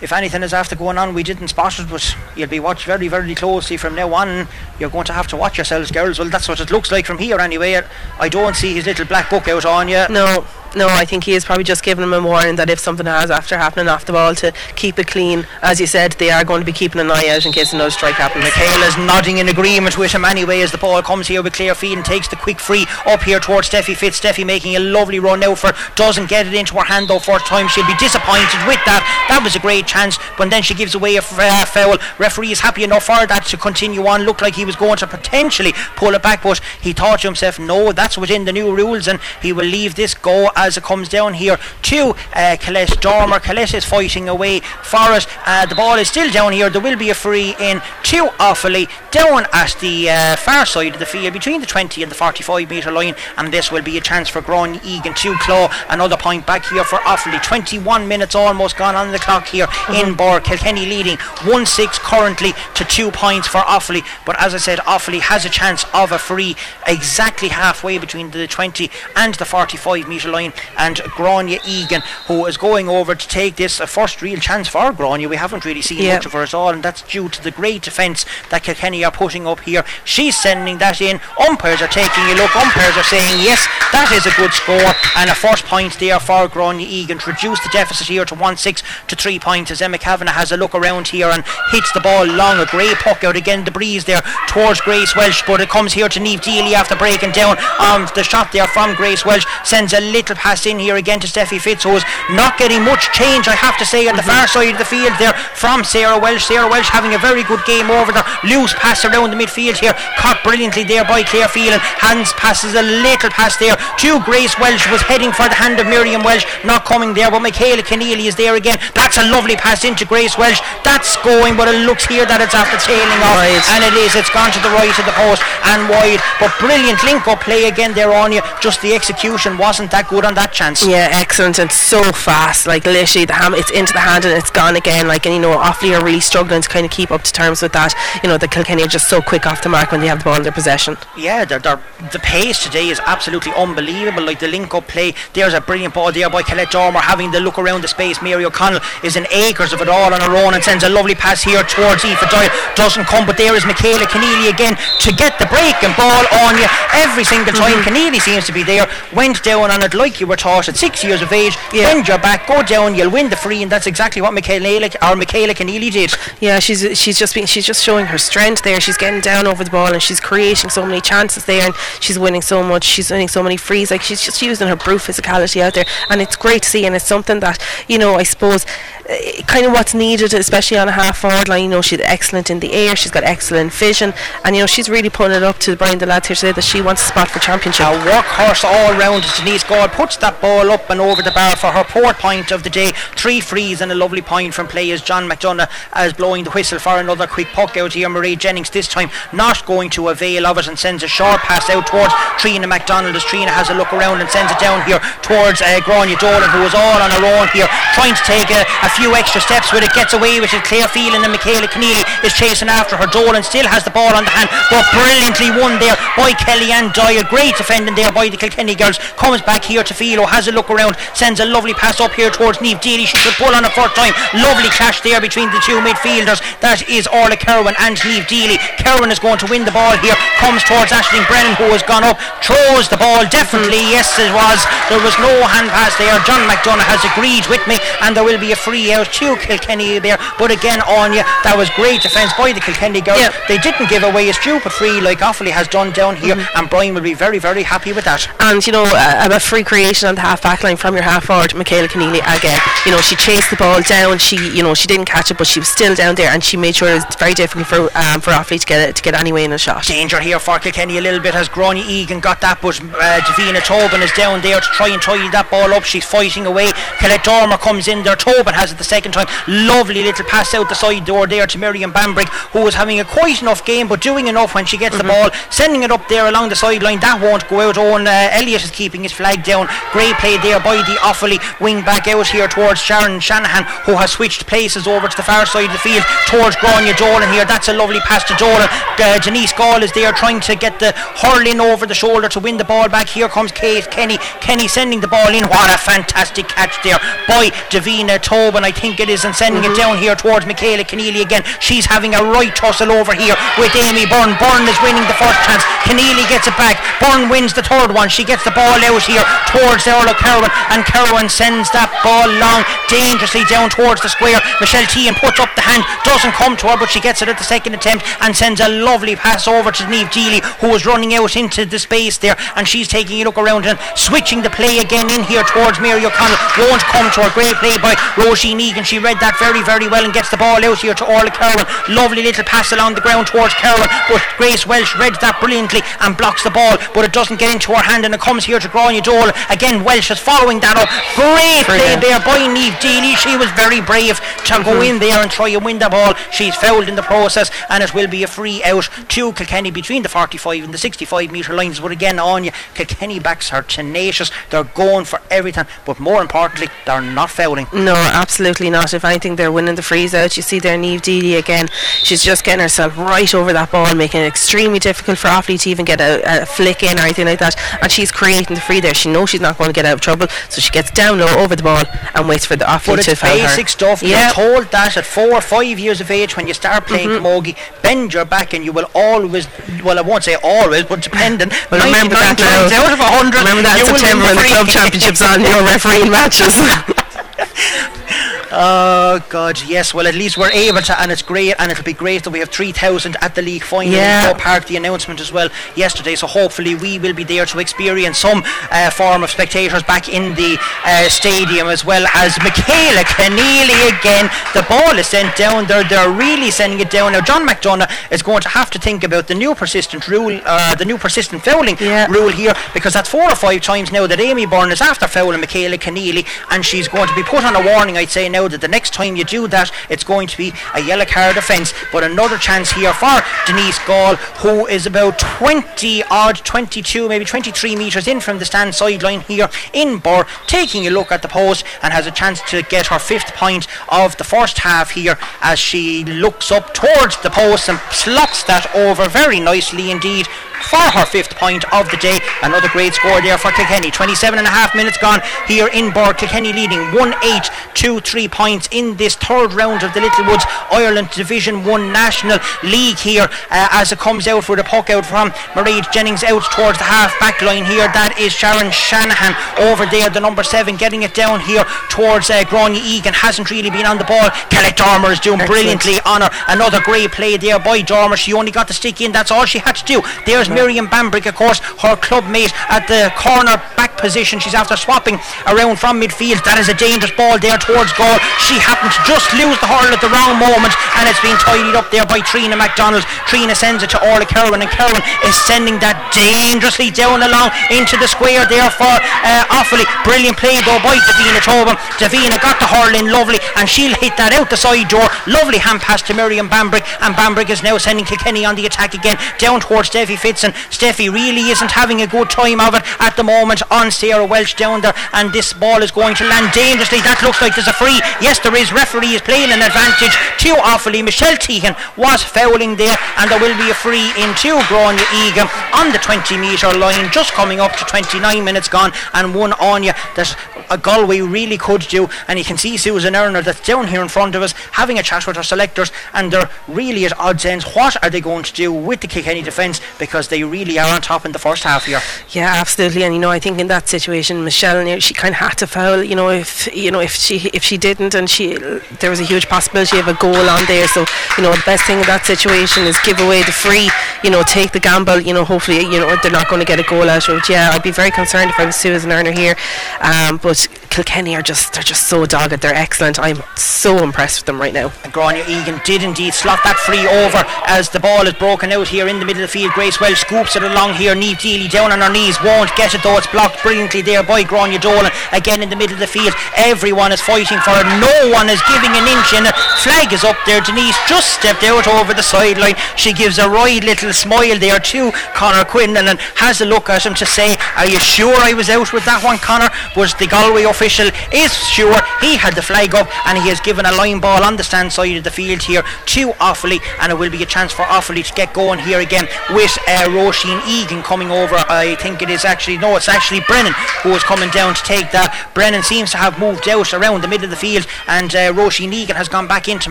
If anything is after going on, we didn't spot it, but you'll be watched very, very closely from now on. You're going to have to watch yourselves, girls. Well, that's what it looks like from here, anyway. I don't see his little black book out on you. No, no, I think he is probably just giving him a warning that if something has after happening off the ball to keep it clean. As you said, they are going to be keeping an eye out in case another strike happens. Michaela's nodding in agreement with him anyway as the ball comes here with Claire Phelan takes the quick free up here towards Steffi Fitz. Steffi making a lovely run now for doesn't get it into her hand though first time. She'll be disappointed with that. That was a great chance, but then she gives away a f- uh, foul. Referee is happy enough for that to continue on. Looked like he was going to potentially pull it back, but he thought to himself, no, that's within the new rules, and he will leave this go as it comes down here to uh, Colette Dormer. Colette is fighting away for it. Uh, the ball is still down here. There will be a free in to Offaly down at the uh, far side of the field between the 20 and the 45 metre line, and this will be a chance for Grania Egan to claw another point back here for Offaly. 21 minutes almost gone on the clock here in Birr. Kilkenny leading 1 6 currently to 2 points for Offaly, but as I said, Offaly has a chance of a free exactly halfway between the 20 and the 45 metre line. And Grania Egan, who is going over to take this a first real chance for Grania. We haven't really seen Yeah. much of her at all, and that's due to the great defence that Kilkenny are putting up here. She's sending that in. Umpires are taking a look. Umpires are saying yes, that is a good score, and a first point there for Grania Egan to reduce the deficit here to 1 6 to 3 points as Emma Kavanagh has a look around here and hits the ball long. A grey puck out again, the breeze there towards Grace Walsh, but it comes here to Neve Deely after breaking down on the shot there from Grace Walsh. Sends a little pass in here again to Steffi Fitz, who's not getting much change, I have to say, on the far side of the field there from Sarah Welsh. Sarah Welsh having a very good game over there. Loose pass around the midfield here, caught brilliantly there by Claire Phelan. Hans passes a little pass there to Grace Walsh, was heading for the hand of Miriam Walsh, not coming there, but Michaela Keneally is there again. That's a lovely pass into Grace Walsh. That's going, but it looks here that it's after tailing off, Right. and it is. It's gone to the right of the post and wide, but brilliant link-up play again there on you. Just the execution wasn't that good on that chance. Yeah, excellent and so fast. Like literally, the ham it's into the hand and it's gone again. Like and you know, Offaly are really struggling to kind of keep up to terms with that. You know, the Kilkenny are just so quick off the mark when they have the ball in their possession. Yeah, they're, they're, the pace today is absolutely unbelievable. Like the link up play, there's a brilliant ball there by Colette Dormer having the look around the space. Mary O'Connell is in acres of it all on her own and sends a lovely pass here towards Aoife Doyle. Doesn't come, but there is Michaela Keneally again to get the breaking ball on you every single time. Mm-hmm. Keneally seems to be there. Went down on it like you were taught at six years of age. Yeah. Bend your back, go down, you'll win the free, and that's exactly what Michaela or Michaela Keneally did. Yeah, she's she's just being she's just showing her strength there. She's getting down over the ball and she's creating so many chances there and she's winning so much. She's winning so many frees. Like she's just using her brute physicality out there, and it's great to see. And it's something that you know I suppose uh, kind of what's needed, especially on a half forward line. You know, she's excellent in the air. She's got excellent vision, and you know she's really putting it up to Brian the lads here today that she wants a spot for championship. A workhorse all round as Denise God puts that ball up and over the bar for her fourth point of the day. Three frees and a lovely point from play as John McDonough is blowing the whistle for another quick puck out here. Marie Jennings this time not going to avail of it and sends a short pass out towards Trina McDonald as Trina has a look around and sends it down here towards uh, Grania Dolan who is all on her own here trying to take a, a few extra steps with it gets away with it Claire Phelan and Michaela Keneally is chasing after her Dolan still has the ball on the hand but brilliantly won there by Kellyanne Doyle. Great defending there by the Kilkenny girls. Comes back here to Philo oh, has a look around sends a lovely pass up here towards Neve Deely she should pull on a first time. Lovely clash there between the two midfielders. That is Orla Kerwin and Neve Deely Kerwin is going to win the ball here. Comes towards Ashling Brennan who has gone up throws the ball. Definitely yes it was. There was no hand pass there. John McDonough has agreed with me and there will be a free out to Kilkenny there but again Anya that was great defence by the Kilkenny girls Yeah. they didn't give away a stupid free like Offaly has done down here and Brian will be very very happy with that And you know, a, a free creation on the half back line from your half forward, Michaela Keneally again. You know, she chased the ball down. She, you know, she didn't catch it, but she was still down there, and she made sure it was very difficult for um, for Offaly to get it to get anyway in a shot. danger here for Kilkenny a little bit as Grania Egan got that but uh, Davina Tobin is down there to try and tie that ball up she's fighting away Colette Dormer comes in there Tobin has the second time. Lovely little pass out the side door there to Miriam Bambrick who was having a quite enough game but doing enough when she gets the ball sending it up there along the sideline. That won't go out. Owen uh, Elliott is keeping his flag down. Great play there by the Offaly. Wing back out here towards Sharon Shanahan who has switched places over to the far side of the field towards Grania Dolan here. That's a lovely pass to Dolan uh, Denise Gall is there trying to get the hurling over the shoulder to win the ball back. Here comes Kate Kenny. Kenny sending the ball in. What a fantastic catch there by Davina Tobin I think it is and sending it mm-hmm. down here towards Michaela Keneally again. She's having a right tussle over here with Amy Byrne. Byrne is winning the first chance. Keneally gets it back. Byrne wins the third one. She gets the ball out here towards Orla Kerwin and Kerwin sends that ball long dangerously down towards the square. Michelle Teehan puts up the hand doesn't come to her but she gets it at the second attempt and sends a lovely pass over to Neve Deely who is running out into the space there and she's taking a look around and switching the play again in here towards Mary O'Connell. Won't come to her. Great play by Roisin Egan she read that very very well and gets the ball out here to Orla Kerwin. Lovely little pass along the ground towards Kerwin but Grace Walsh read that brilliantly and blocks the ball but it doesn't get into her hand and it comes here to Grania Dolan. Again Walsh is following that up. Great play there by Neve Deely she was very brave to go mm-hmm. in there and try and win the ball. She's fouled in the process and it will be a free out to Kilkenny between the 45 and the 65 metre lines. But again on you Kilkenny backs are tenacious. They're going for everything but more importantly they're not fouling. No, absolutely. Absolutely not. If anything, they're winning the freeze out. You see there, Neve Deely again. She's just getting herself right over that ball, making it extremely difficult for Offaly to even get a, a flick in or anything like that. And she's creating the free there. She knows she's not going to get out of trouble, so she gets down low over the ball and waits for the Offaly But to foul her. basic stuff. Yeah. You're told that at four or five years of age when you start playing Mm-hmm. camogie, bend your back and you will always, well, I won't say always, but depending, Well, remember 99 that times out of 100, Remember that in you will September when the club championships on, your refereeing matches. Oh God, yes. Well, at least we're able to, and it's great, and it'll be great that we have three thousand at the league final Yeah. in Park. The announcement as well yesterday, so hopefully we will be there to experience some uh, form of spectators back in the uh, stadium as well as Michaela Keneally again. The ball is sent down. They're they're really sending it down now. John McDonough is going to have to think about the new persistent rule, uh, the new persistent fouling Yeah. rule here because that's four or five times now that Amy Byrne is after fouling Michaela Keneally and she's going to be put on a warning I'd say now that the next time you do that it's going to be a yellow card offence. But another chance here for Denise Gall who is about 20 odd 22 maybe 23 metres in from the stand sideline here in Birr taking a look at the post and has a chance to get her fifth point of the first half here as she looks up towards the post and slots that over. Very nicely indeed for her fifth point of the day. Another great score there for Kilkenny. 27 and a half minutes gone here in Birr. Kilkenny leading 1 8 2 3 points in this third round of the Littlewoods Ireland Division 1 National League here uh, as it comes out with a puck out from Marie Jennings out towards the half back line here. That is Sharon Shanahan over there, the number 7, getting it down here towards uh, Grania Egan. Hasn't really been on the ball. Kelly Dormer is doing brilliantly on her. Another great play there by Dormer. She only got the stick in. That's all she had to do. There's Miriam Bambrick, of course, her club mate at the corner back position. She's after swapping around from midfield. That is a dangerous ball there towards goal. She happened to just lose the hurl at the wrong moment, and it's been tidied up there by Trina MacDonald. Trina sends it to Orla Kerwin, and Kerwin is sending that dangerously down along into the square there for uh, Offaly. Brilliant play though by Davina Tobin. Davina got the hurl in lovely, and she'll hit that out the side door. Lovely hand pass to Miriam Bambrick, and Bambrick is now sending Kilkenny on the attack again down towards Steffi Fitzon. Steffi really isn't having a good time of it at the moment on Sarah Welch down there, and this ball is going to land dangerously. That looks like there's a free. Yes, there is. Referee is playing an advantage to Offaly. Michelle Teehan was fouling there, and there will be a free into Grania Egan on the 20 metre line, just coming up to 29 minutes gone, and one on you that a Galway really could do. And you can see Susan Erner that's down here in front of us having a chat with her selectors, and they're really at odds ends. What are they going to do with the Kilkenny defence because they really are on top in the first half here? Yeah, absolutely. And you know, I think in that situation, Michelle, she kind of had to foul. You know, if you know if she if she didn't, and she there was a huge possibility of a goal on there. So you know, the best thing in that situation is give away the free. You know, take the gamble. You know, hopefully, you know they're not going to get a goal out of it. Yeah, I'd be very concerned if I was Susan Erner here. Um, but Kilkenny are just they're just so dogged. They're excellent. I'm so impressed with them right now. And Grania Egan did indeed slot that free over as the ball is broken out here in the middle of the field. Grace Walsh scoops it along here. Neve Deely down on her knees, won't get it though. It's blocked brilliantly there by Grania Dolan. Again in the middle of the field. Everyone is fighting for it. No one is giving an inch in it. Flag is up there. Denise just stepped out over the sideline. She gives a right little smile there to Connor Quinlan and then has a look at him to say, Are you sure I was out with that one, Connor? Was the Galway official is sure. He had the flag up and he has given a line ball on the stand side of the field here to Offaly and it will be a chance for Offaly to get going here again with uh, Roisin Egan coming over. I think it is actually, no, it's actually Brennan who is coming down to take that. Brennan seems to have moved out around the middle of the field and uh, Roisin Egan has gone back into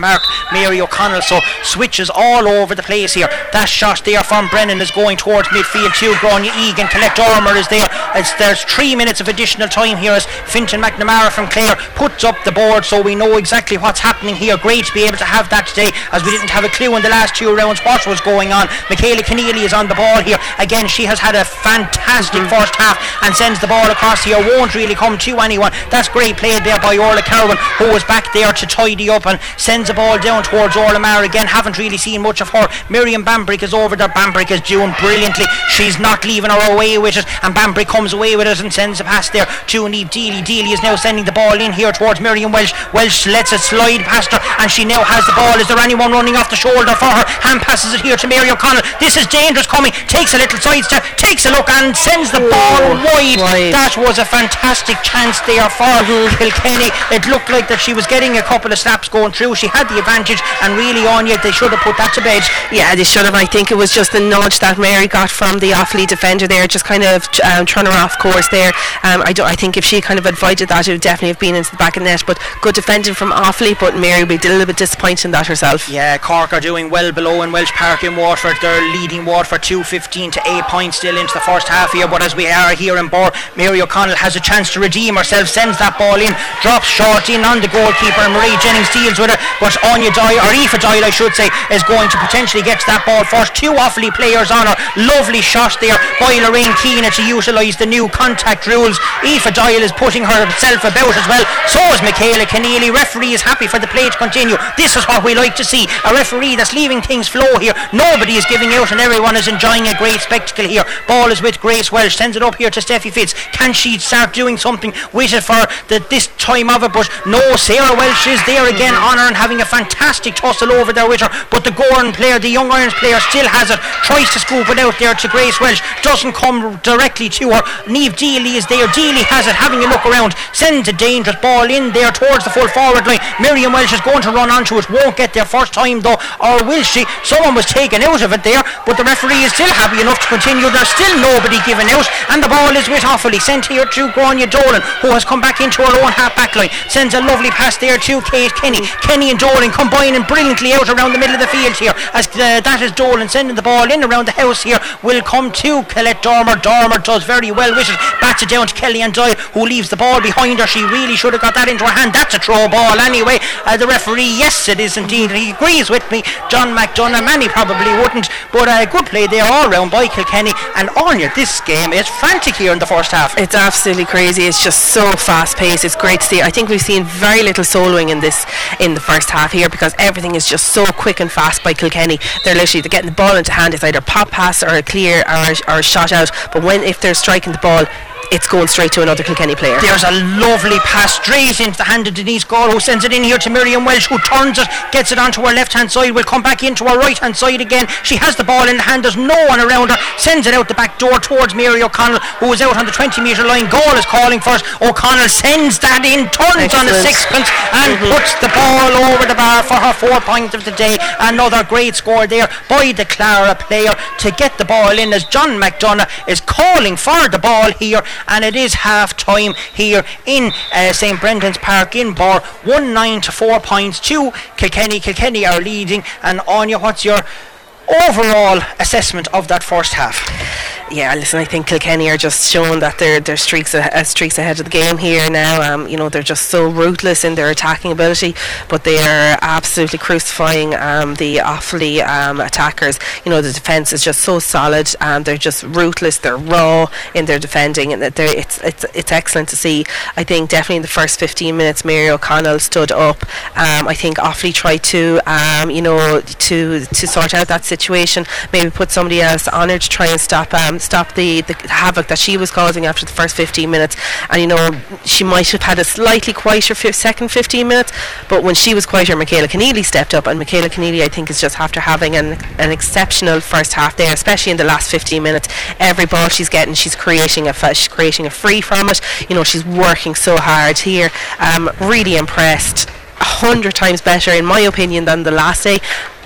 Mark Mary O'Connell. So switches all over the place here. That shot there from Brennan is going towards midfield to Grania Egan. Colette Dormer is there. It's, there's three minutes of additional time here as Finton McNamara from Clare puts up the board so we know exactly what's happening here. Great to be able to have that today as we didn't have a clue in the last two rounds what was going on. Michaela Keneally is on the ball here. Again, she has had a fantastic mm. first half and sends the ball across here. Won't really come to anyone. That's great play there by Orla Kerwin, who was back there to tidy up and sends the ball down towards Orla Mar again. Haven't really seen much of her. Miriam Bambrick is over there. Bambrick is doing brilliantly. She's not leaving her away with it and Bambrick comes away with it and sends a pass there to Neve Deely. Deely is now sending the ball in here towards Miriam Walsh. Walsh lets it slide past her, and she now has the ball. Is there anyone running off the shoulder for her? Hand passes it here to Mary O'Connell. This is dangerous coming. Takes a little side step, takes a look, and sends the ball wide. Wide. That was a fantastic chance there for Kilkenny. It looked like that she was getting a couple of snaps going through. She had the advantage, and really on yet they should have put that to bed. Yeah, they should have. I think it was just the nudge that Mary got from the Offaly defender there, just kind of um, throwing her off course there. Um, I, do, I think if she kind of avoided that, it would definitely have been into the back of the net. But good defending from Offaly, but Mary would be a little bit disappointed in that herself. Yeah, Cork are doing well below in Walsh Park in Waterford. They're leading Waterford 2-15 to 8 points still into the first half here. But as we are here in Birr, Mary O'Connell has a chance to redeem herself, sends that ball in, drops short in on the goalkeeper, Marie Jennings deals with it. But Anya Doyle, or Aoife Doyle, I should say, is going to potentially get to that ball first. Two Offaly players on her. Lovely shot there by Lorraine Keane to utilise the new contact rules. Aoife Doyle is putting herself about as well. So is Michaela Keneally. Referee is happy for the play to continue. This is what we like to see. A referee that's leaving things flow here. Nobody is giving out and everyone is enjoying a great spectacle here. Ball is with Grace Walsh. Sends it up here to Steffi Fitz. Can she start doing something with it for the, this time of it? But no, Sarah Welsh is there again mm-hmm. on her and having a fantastic tussle over there with her. But the Gowran player, the young Irons player, still has it. Tries to scoop it out there to Grace Walsh. Doesn't come directly to her. Neve Deely is there. Deely has it. Having a look around. Sends a dangerous ball in there towards the full forward line. Miriam Walsh is going to run onto it. Won't get there first time though. Or will she? Someone was taken out of it there. But the referee is still happy enough to continue. There's still nobody given out. And the ball is with Offaly. Sent here to Grania Dolan, who has come back into her own half back line. Sends a lovely pass there to Kate Kenny. Kenny and Dolan combining brilliantly out around the middle of the field here. As uh, that is Dolan sending the ball in around the house here. Will come to Colette Dormer. Dormer does very well with it. Bats it down to Kellyanne Doyle, who leaves the ball behind her. She really should have got that into her hand. That's a throw ball anyway. Uh, the referee, yes, it is indeed. He agrees with me. John McDonough, many probably wouldn't, but a uh, good play there all round by Kilkenny. And Anya, this game is frantic here in the first half. It's absolutely crazy. It's just so fast paced. It's great to see. I think we've seen very little soloing in this in the first half here because everything is just so quick and fast by Kilkenny. They're literally they're getting the ball into hand. It's either pop pass or a clear or, or a shot out. But when if they're striking the ball, it's going straight to another Kilkenny player. There's a lovely pass straight into the hand of Denise Gall, who sends it in here to Miriam Walsh, who turns it, gets it onto her left hand side, will come back into her right hand side again. She has the ball in the hand, there's no one around her, sends it out the back door towards Mary O'Connell, who is out on the 20 metre line. Gall is calling first. O'Connell sends that in, turns on a Excellent. sixpence, and Mhm. puts the ball over the bar for her four points of the day. Another great score there by the Clara player to get the ball in as John McDonough is calling for the ball here, and it is half time here in uh, St Brendan's Park in Birr. 1 9 to 4 points to Kilkenny. Kilkenny are leading, and Anya, what's your overall assessment of that first half? Yeah, listen, I think Kilkenny are just showing that they're they're streaks a, uh, streaks ahead of the game here now. Um, you know, they're just so ruthless in their attacking ability, but they are absolutely crucifying um, the Offaly um, attackers. You know, the defence is just so solid. Um, they're just ruthless. They're raw in their defending, and that it's it's it's excellent to see. I think definitely in the first 15 minutes, Mary O'Connell stood up. Um, I think Offaly tried to um, you know to to sort out that situation. Maybe put somebody else on her to try and stop um, stop the, the havoc that she was causing after the first 15 minutes. And you know she might have had a slightly quieter fi- second 15 minutes, but when she was quieter, Michaela Keneally stepped up, and Michaela Keneally I think is just after having an an exceptional first half there, especially in the last 15 minutes. Every ball she's getting, she's creating a fa- she's creating a free from it. You know she's working so hard here. Um, really impressed. A hundred times better, in my opinion, than the last day.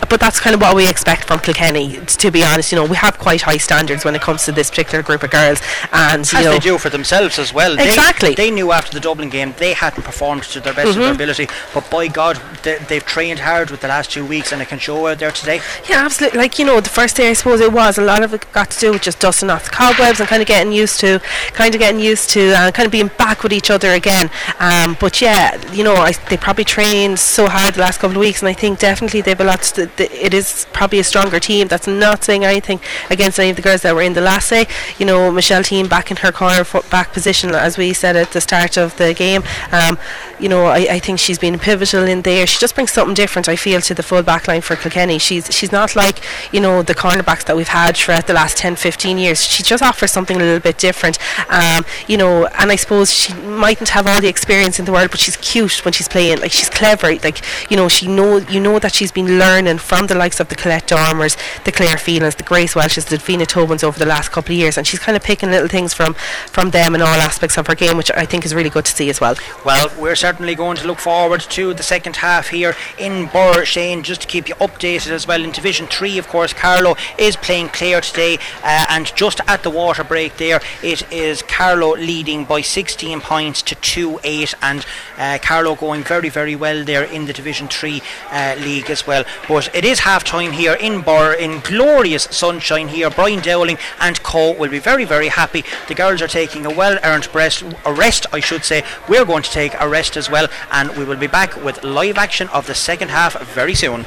But that's kind of what we expect from Kilkenny. To be honest, you know we have quite high standards when it comes to this particular group of girls, and you As know they do for themselves as well. Exactly. They, knew after the Dublin game they hadn't performed to their best Mm-hmm. their ability, but by God, they, they've trained hard with the last two weeks and it can show out there today. Yeah, absolutely. Like you know, the first day I suppose it was a lot of it got to do with just dusting off the cobwebs and kind of getting used to, kind of getting used to, and kind of being back with each other again. Um, but yeah, you know, I, they probably trained so hard the last couple of weeks, and I think definitely they've a lot. To, the, it is probably a stronger team. That's not saying anything against any of the girls that were in the last day. You know, Michelle Teehan back in her corner back position, as we said at the start of the game. Um, you know, I, I think she's been pivotal in there. She just brings something different, I feel, to the full back line for Kilkenny. She's she's not like, you know, the cornerbacks that we've had throughout the last 10, 15 years. She just offers something a little bit different. Um, you know, and I suppose she mightn't have all the experience in the world, but she's cute when she's playing. Like she's clever. Like you know, she know you know that she's been learning from the likes of the Colette Dormers, the Claire Phelans, the Grace Walshes, the Vina Tobins over the last couple of years, and she's kind of picking little things from from them in all aspects of her game, which I think is really good to see as well. Well, we're certainly going to look forward to the second half here in Birr, Shane, just to keep you updated as well. In Division 3, of course, Carlow is playing Clare today, uh, and just at the water break there, it is Carlow leading by 16 points to 2 8, and uh, Carlow going very, very well there in the Division 3 uh, league as well. But it is half time here in Birr in glorious sunshine here. Brian Dowling and Co will be very, very happy. The girls are taking a well earned rest, a rest, I should say. We're going to take a rest as well, and we will be back with live action of the second half very soon.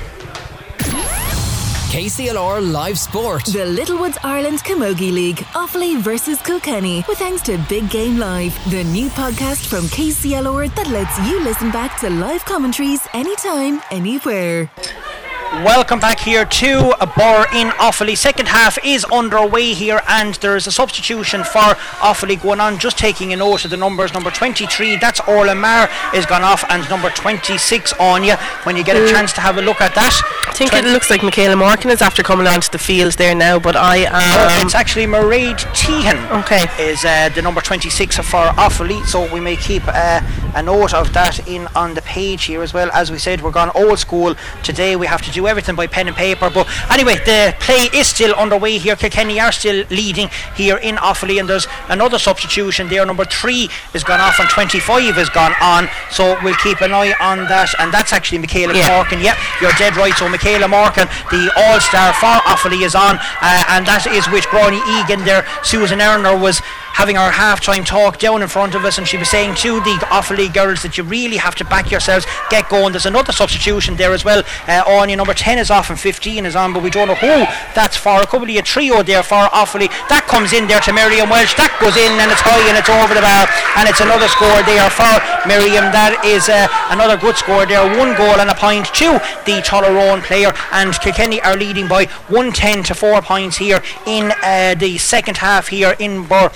KCLR Live Sport. The Littlewoods Ireland Camogie League, Offaly versus Kilkenny, with thanks to Big Game Live, the new podcast from KCLR that lets you listen back to live commentaries anytime, anywhere. Welcome back here to a Birr in Offaly. Second half is underway here, and there is a substitution for Offaly going on. Just taking a note of the numbers. Number 23, that's Orla Marr, is gone off, and number 26 on you. When you get a mm. chance to have a look at that, I think it looks like Michaela Morgan is after coming onto the field there now, but I um, oh, it's actually Mairead Teehan. Okay, is uh, the number 26 for Offaly, so we may keep uh, a note of that in on the page here as well. As we said, we're gone old school today. We have to do everything by pen and paper. But anyway, the play is still underway here. Kilkenny are still leading here in Offaly, and there's another substitution there. Number three is gone off, and 25 has gone on. So we'll keep an eye on that. And that's actually Michaela yeah. Morgan. Yep, you're dead right. So Michaela Morgan, the All Star for Offaly, is on, uh, and that is with Grania Egan there. Susan Erner was having our half-time talk down in front of us and she was saying to the Offaly girls that you really have to back yourselves get going. There's another substitution there as well. Uh, Anya number 10 is off and 15 is on but we don't know who that's for. A couple of a trio there for Offaly. That comes in there to Miriam Walsh that goes in and it's high and it's over the bar and it's another score there for Miriam. That is uh, another good score there. One goal and a point to the Tullaroan player and Kilkenny are leading by 110 to 4 points here in uh, the second half here in Birr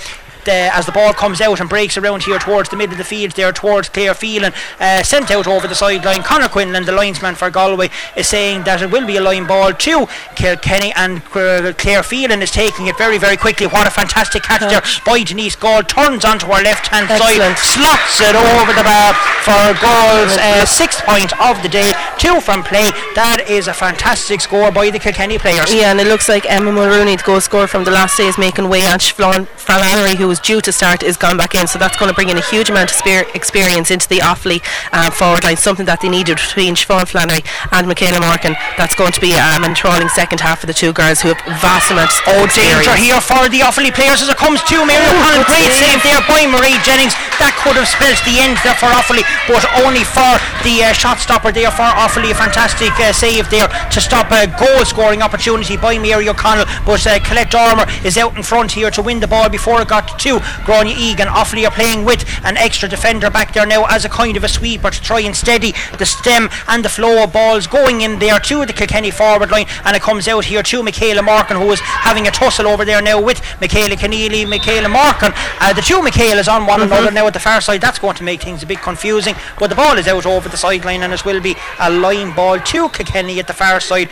uh, as the ball comes out and breaks around here towards the middle of the field there towards Clare Phelan uh, sent out over the sideline. Conor Quinlan the linesman for Galway is saying that it will be a line ball to Kilkenny and uh, Clare Phelan is taking it very very quickly. What a fantastic catch there by Denise Gall. Turns onto her left hand side slots it over the bar for Gall's uh, sixth point of the day. Two from play. That is a fantastic score by the Kilkenny players. Yeah and it looks like Emma Mulrooney the goal scorer from the last day is making way on Flannery who was was due to start is gone back in, so that's going to bring in a huge amount of experience into the Offaly um, forward line, something that they needed between Siobhan Flannery and Michaela Morgan. That's going to be um, an enthralling second half for the two girls who have vast amounts of oh, danger here for the Offaly players as it comes to Mary O'Connell. Great save there by Marie Jennings. That could have spelled the end there for Offaly, but only for the uh, shot stopper there for Offaly. A fantastic uh, save there to stop a goal scoring opportunity by Mary O'Connell, but uh, Colette Dormer is out in front here to win the ball before it got to two. Gráinne Egan Offaly are playing with an extra defender back there now as a kind of a sweeper to try and steady the stem and the flow of balls going in there to the Kilkenny forward line and it comes out here to Michaela Morgan who is having a tussle over there now with Michaela Keneally Michaela Morgan uh, the two Michaelas on one mm-hmm. another now at the far side that's going to make things a bit confusing but the ball is out over the sideline and it will be a line ball to Kilkenny at the far side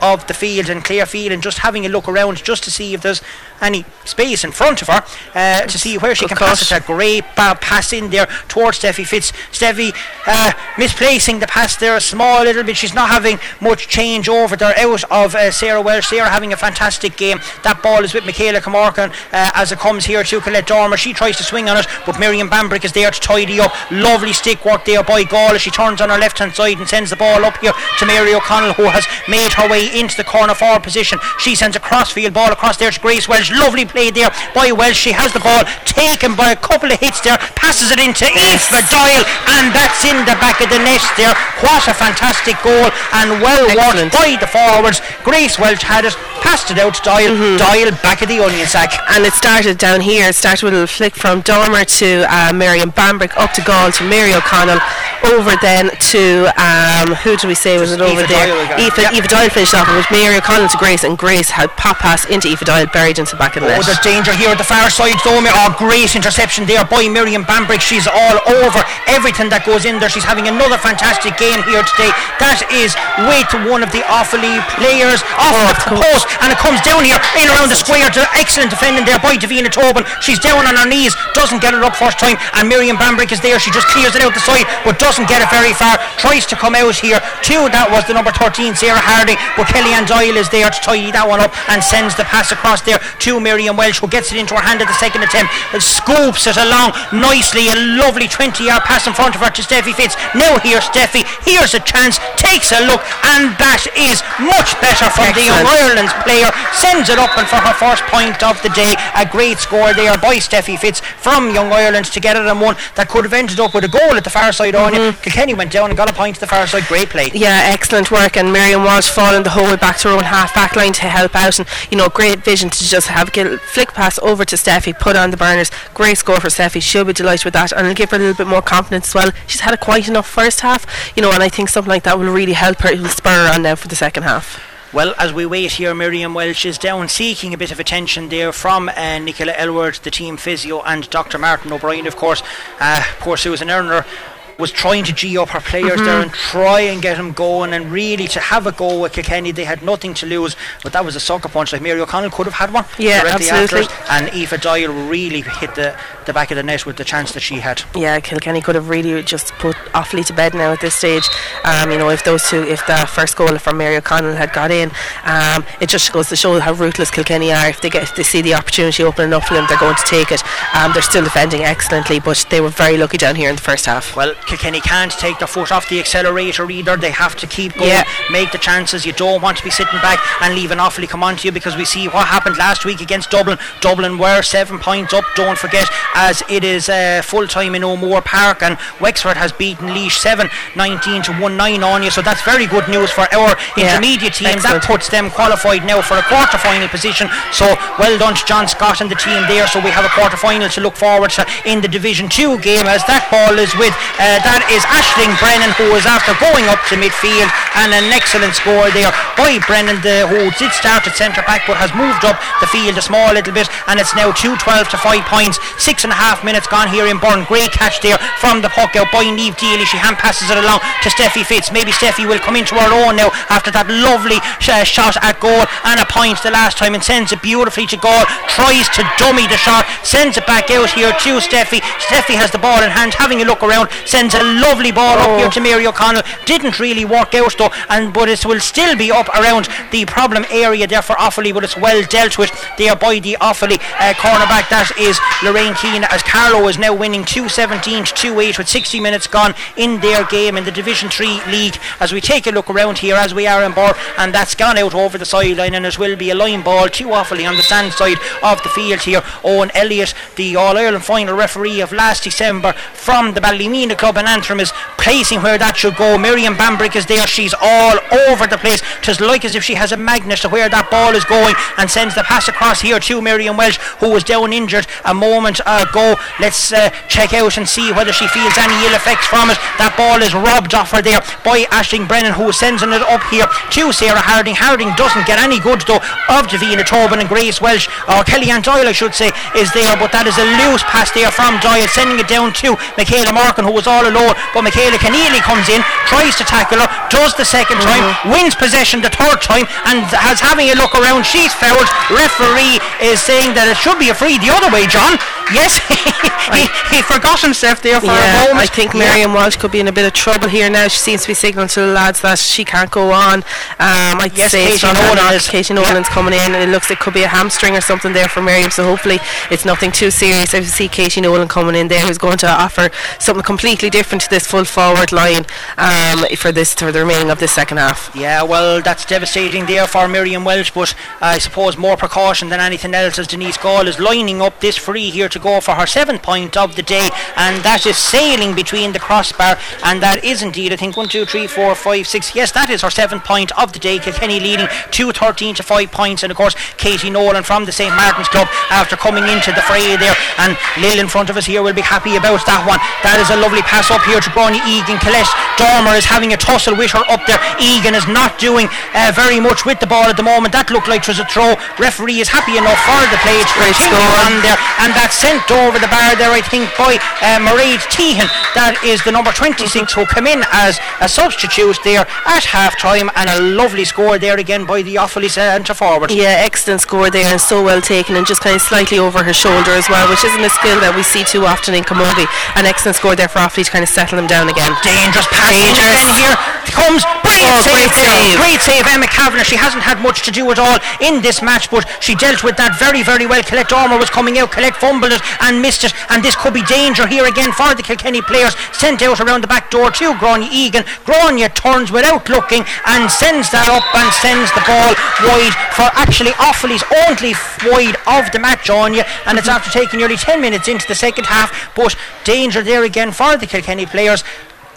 of the field and Claire Phelan and just having a look around just to see if there's any space in front of her uh, to see where she Good can pass it. A great pass in there towards Steffi Fitz. Steffi uh, misplacing the pass there a small little bit. She's not having much change over there out of uh, Sarah Welsh. Sarah having a fantastic game. That ball is with Michaela Camarcan uh, as it comes here to Colette Dormer. She tries to swing on it, but Miriam Bambrick is there to tidy up. Lovely stick work there by Gall as she turns on her left hand side and sends the ball up here to Mary O'Connell who has made her way into the corner forward position. She sends a crossfield ball across there to Grace Walsh. Lovely play there by Walsh. She has the ball taken by a couple of hits there, passes it into. Aoife Doyle, and that's in the back of the net there. What a fantastic goal and well Excellent. by the forwards. Grace Walsh had it, passed it out to Doyle. Mm-hmm. Doyle back of the onion sack. And it started down here. It started with a little flick from Dormer to uh, Miriam Bambrick up to Gall to Mary O'Connell over then to um, who do we say was it over there? Doyle Aoife, yep. Doyle finished off. It was Mary O'Connell to Grace, and Grace had pop pass into Aoife Doyle, buried into back of the. Oh, there's danger here at the far side. Though, oh, great interception there by Miriam Bambrick. She's all over everything that goes in there. She's having another fantastic game here today. That is with one of the Offaly players off oh, the post, and it comes down here in around the square. To excellent defending there by Davina Tobin. She's down on her knees, doesn't get it up first time, and Miriam Bambrick is there. She just clears it out the side, but doesn't get it very far. Tries to come out here. Two, that was the number 13, Sarah Harding, but Kellyanne Doyle is there to tidy that one up and sends the pass across there to Miriam Walsh, who gets it into her hand at the second attempt, and scoops it along nicely. A lovely 20 yard pass in front of her to Steffi Fitz. Now here's Steffi. Here's a chance, takes a look, and that is much better from Excellent. the Young Ireland's player. Sends it up and for her first point of the day. A great score there by Steffi Fitz from Young Ireland to get it on one that could have ended up with a goal at the far side mm-hmm. on. Kilkenny went down and got a point to the far side. Great play. Yeah, excellent work. And Miriam was falling the whole way back to her own half back line to help out. And, you know, great vision to just have a flick pass over to Steffi, put on the burners. Great score for Steffi. She'll be delighted with that. And it'll give her a little bit more confidence as well. She's had a quite enough first half, you know, and I think something like that will really help her. It will spur her on now for the second half. Well, as we wait here, Miriam Walsh is down seeking a bit of attention there from uh, Nicola Elward, the team physio, and Dr. Martin O'Brien, of course. Uh, poor Susan Erner was trying to G up her players mm-hmm. there and try and get them going and really to have a go with Kilkenny. They had nothing to lose, but that was a sucker punch. Like Mary O'Connell could have had one. Yeah, absolutely. and Aoife Doyle really hit the, the back of the net with the chance that she had. Yeah, Kilkenny could have really just put Offaly to bed now at this stage. Um, you know, if those two, if the first goal from Mary O'Connell had got in, um, it just goes to show how ruthless Kilkenny are. If they get, if they see the opportunity opening up for them, they're going to take it. Um, they're still defending excellently, but they were very lucky down here in the first half. Well, Kilkenny can't take their foot off the accelerator either. They have to keep going, yeah. make the chances. You don't want to be sitting back and leave an Offaly come on to you because we see what happened last week against Dublin. Dublin were seven points up, don't forget, as it is uh, full time in O'Moore Park, and Wexford has beaten Laois 7 19 to 1 9 on you. So that's very good news for our yeah. intermediate team. Excellent. That puts them qualified now for a quarter final position. So well done to John Scott and the team there. So we have a quarter final to look forward to in the Division 2 game as that ball is with uh, that is Ashling Brennan who is after going up to midfield and an excellent score there by Brennan the, who did start at centre back but has moved up the field a small little bit and it's now 2 12 to 5 points. Six and a half minutes gone here in Birr great catch there from the puck out by Neve Deely she hand passes it along to Steffi Fitz. Maybe Steffi will come into her own now after that lovely uh, shot at goal and a point the last time and sends it beautifully to goal. Tries to dummy the shot sends it back out here to Steffi. Steffi has the ball in hand having a look around sends a lovely ball oh. up here to Mary O'Connell. Didn't really work out though, and but it will still be up around the problem area there for Offaly, but it's well dealt with there by the Offaly uh, cornerback. That is Lorraine Keane, as Carlow is now winning 217 to 28 with 60 minutes gone in their game in the Division 3 league. As we take a look around here, as we are in Birr, and that's gone out over the sideline, and it will be a line ball to Offaly on the stand side of the field here. Owen Elliott, the All Ireland final referee of last December from the Ballymena club in Antrim, is placing where that should go. Miriam Bambrick is there. She's all over the place. Tis like as if she has a magnet to where that ball is going and sends the pass across here to Miriam Walsh, who was down injured a moment ago. Let's uh, check out and see whether she feels any ill effects from it. That ball is robbed off her there by Ashling Brennan, who sends it up here to Sarah Harding. Harding doesn't get any good though of Davina Tobin and Grace Walsh, or Kellyanne Doyle, I should say, is there, but that is a loose pass there from Doyle, sending it down to Michaela Morgan, who was all alone. But Michaela Keneally comes in, tries to tackle her, does the 2nd mm-hmm. time, wins possession the third time, and has having a look around. She's fouled. Referee is saying that it should be a free the other way, John. Yes, he, he forgot himself there for a moment. I think Yeah. Miriam Walsh could be in a bit of trouble here now. She seems to be signalling to the lads that she can't go on. Um, I'd Yes, say it's Katie not her Nolan is- Katie Nolan's coming in. And it looks it could be a hamstring or something there for Miriam. So hopefully it's nothing too serious. I see Katie Nolan coming in there, who's going to offer something completely different to this full forward line um, for this for the remaining of this second half. Yeah, well, that's devastating there for Miriam Walsh, but I suppose more precaution than anything else as Denise Gall is lining up this free here to go for her seventh point of the day, and that is sailing between the crossbar, and that is indeed, I think, one, two, three, four, five, six. Yes, that is her seventh point of the day. Kilkenny leading 2 13 to 5 points, and of course, Katie Nolan from the St. Martin's Club after coming into the fray there, and Lil in front of us here will be happy about that one. That is a lovely pass up here to Grania Egan. Colette Dormer is having a tussle with her up there. Egan is not doing uh, very much with the ball at the moment. That looked like it was a throw. Referee is happy enough for the play to Great continue score. on there, and that's sent over the bar there, I think, by uh, Mairead Teehan. That is the number 26 who came in as a substitute there at half time, and a lovely score there again by the Offaly centre forward. Yeah, excellent score there and so well taken and just kind of slightly over her shoulder as well, which isn't a skill that we see too often in Camogie. An excellent score there for Offaly to kind of settle them down again. dangerous pass Dangerous. here. Comes brilliant Oh, save great save. great save Emma Kavanagh she hasn't had much to do at all in this match but she dealt with that very very well. Colette Dormer was coming out. Colette fumbled it and missed it. And this could be danger here again for the Kilkenny players. Sent out around the back door to Grania Egan. Grania turns without looking and sends that up and sends the ball wide for actually Offaly's only wide of the match on you. And it's mm-hmm. after taking nearly 10 minutes into the second half but danger there again for the Kilkenny players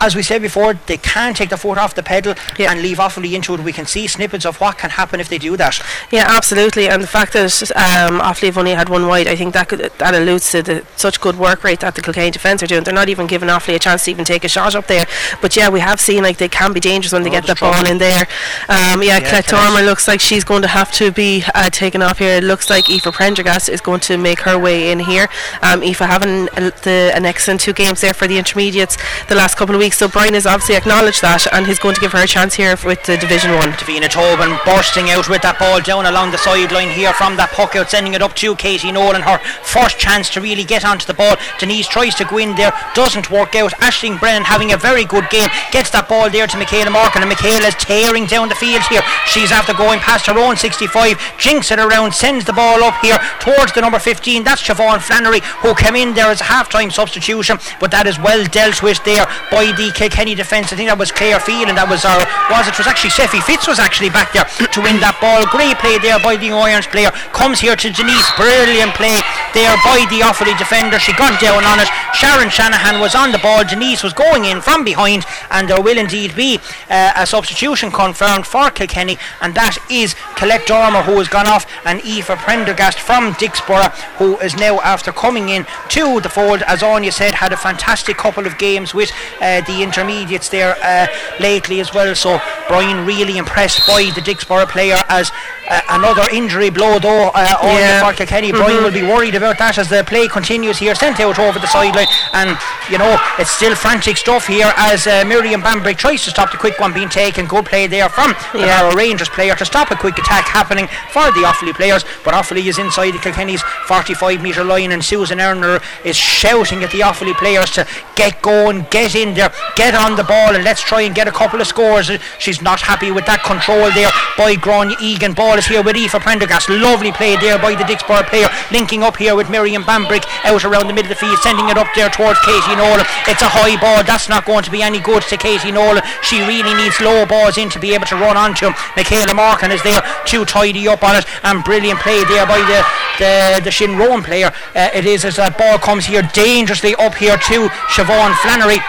as we said before, they can take the foot off the pedal Yeah. and leave Offaly into it. We can see snippets of what can happen if they do that. Yeah, absolutely. And the fact that um, Offaly have only had one wide, I think that could, that alludes to the such good work rate that the Kilkenny defence are doing. They're not even giving Offaly a chance to even take a shot up there. But yeah, we have seen like they can be dangerous when they Oh, get the ball in there. Um, yeah, Colette. Dormer looks like she's going to have to be uh, taken off here. It looks like Aoife Prendergast is going to make her way in here. Um, Aoife having a, the, an excellent two games there for the intermediates the last couple of weeks. So Brian has obviously acknowledged that and he's going to give her a chance here with the Division 1. Davina Tobin bursting out with that ball down along the sideline here from that puck out, sending it up to Katie Nolan. Her first chance to really get onto the ball. Denise tries to go in there, doesn't work out. Ashling Brennan having a very good game, gets that ball there to Michaela Morgan, and Michaela is tearing down the field here. She's after going past her own 65, jinks it around, sends the ball up here towards the number 15. That's Siobhan Flannery who came in there as a half-time substitution, but that is well dealt with there by the Kilkenny defence. I think that was Claire Phelan and that was our was it was actually Steffi Fitz was actually back there to win that ball. Great play there by the Irons player. Comes here to Denise. Brilliant play there by the Offaly defender. She got down on it. Sharon Shanahan was on the ball. Denise was going in from behind, and there will indeed be uh, a substitution confirmed for Kilkenny, and that is Colette Dormer who has gone off, and Aoife Prendergast from Dicksboro who is now after coming in to the fold. As Anya said, had a fantastic couple of games with uh, the intermediates there uh, lately as well. So Brian really impressed by the Dicksboro player as uh, another injury blow though uh, Anya Yeah. for Kilkenny. Brian will be worried about that as the play continues here. Sent out over the sideline, and you know it's still frantic stuff here as uh, Miriam Bambrick tries to stop the quick one being taken. Good play there from the Yeah. Barrow Rangers player to stop a quick attack happening for the Offaly players. But Offaly is inside the Kilkenny's 45 metre line, and Susan Earner is shouting at the Offaly players to get going, get in there, get on the ball, and let's try and get a couple of scores. She's not happy with that control there by Grania Egan. Ball is here with Aoife Prendergast. Lovely play there by the Dicksboro player, linking up here with Miriam Bambrick out around the middle of the field, sending it up there towards Katie Nolan. It's a high ball. That's not going to be any good to Katie Nolan. She really needs low balls in to be able to run onto him. Michaela Morgan is there to tidy up on it, and brilliant play there by the the, the Shinrone player. Uh, it is as that ball comes here dangerously up here to Siobhan Flannery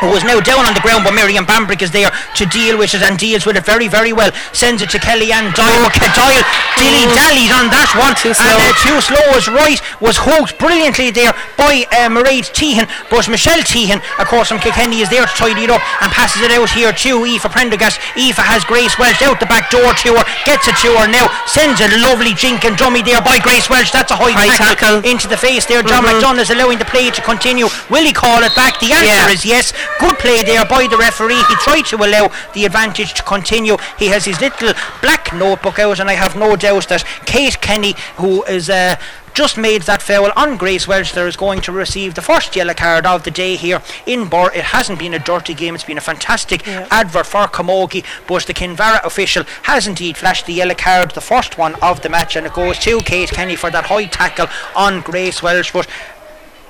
who is now down on the ground, but Miriam Bambrick is there to deal with it and deals with it very, very well. Sends it to Kellyanne Doyle. Ke- Doyle dilly dallied on that one. Too And slow. uh, too slow is right. Was hooked brilliantly there by uh, Mairead Teehan. But Michelle Teehan, of course, from Kilkenny, is there to tidy it up and passes it out here to Aoife Prendergast. Aoife has Grace Walsh out the back door to her, gets it to her now, sends a lovely jink and dummy there by Grace Walsh. That's a high, High tackle. into the face there. John McDonough is allowing the play to continue. Will he call it back? The answer Yeah. is yes. Good play there by the referee. He tried to allow the advantage to continue. He has his little black notebook out, and I have no doubt that Kate Kenny, who is uh, just made that foul on Grace Walsh. There is going to receive the first yellow card of the day here in Birr. It hasn't been a dirty game. It's been a fantastic Yeah. advert for Camogie, but the Kinvara official has indeed flashed the yellow card, the first one of the match, and it goes to Kate Kenny for that high tackle on Grace Walsh. But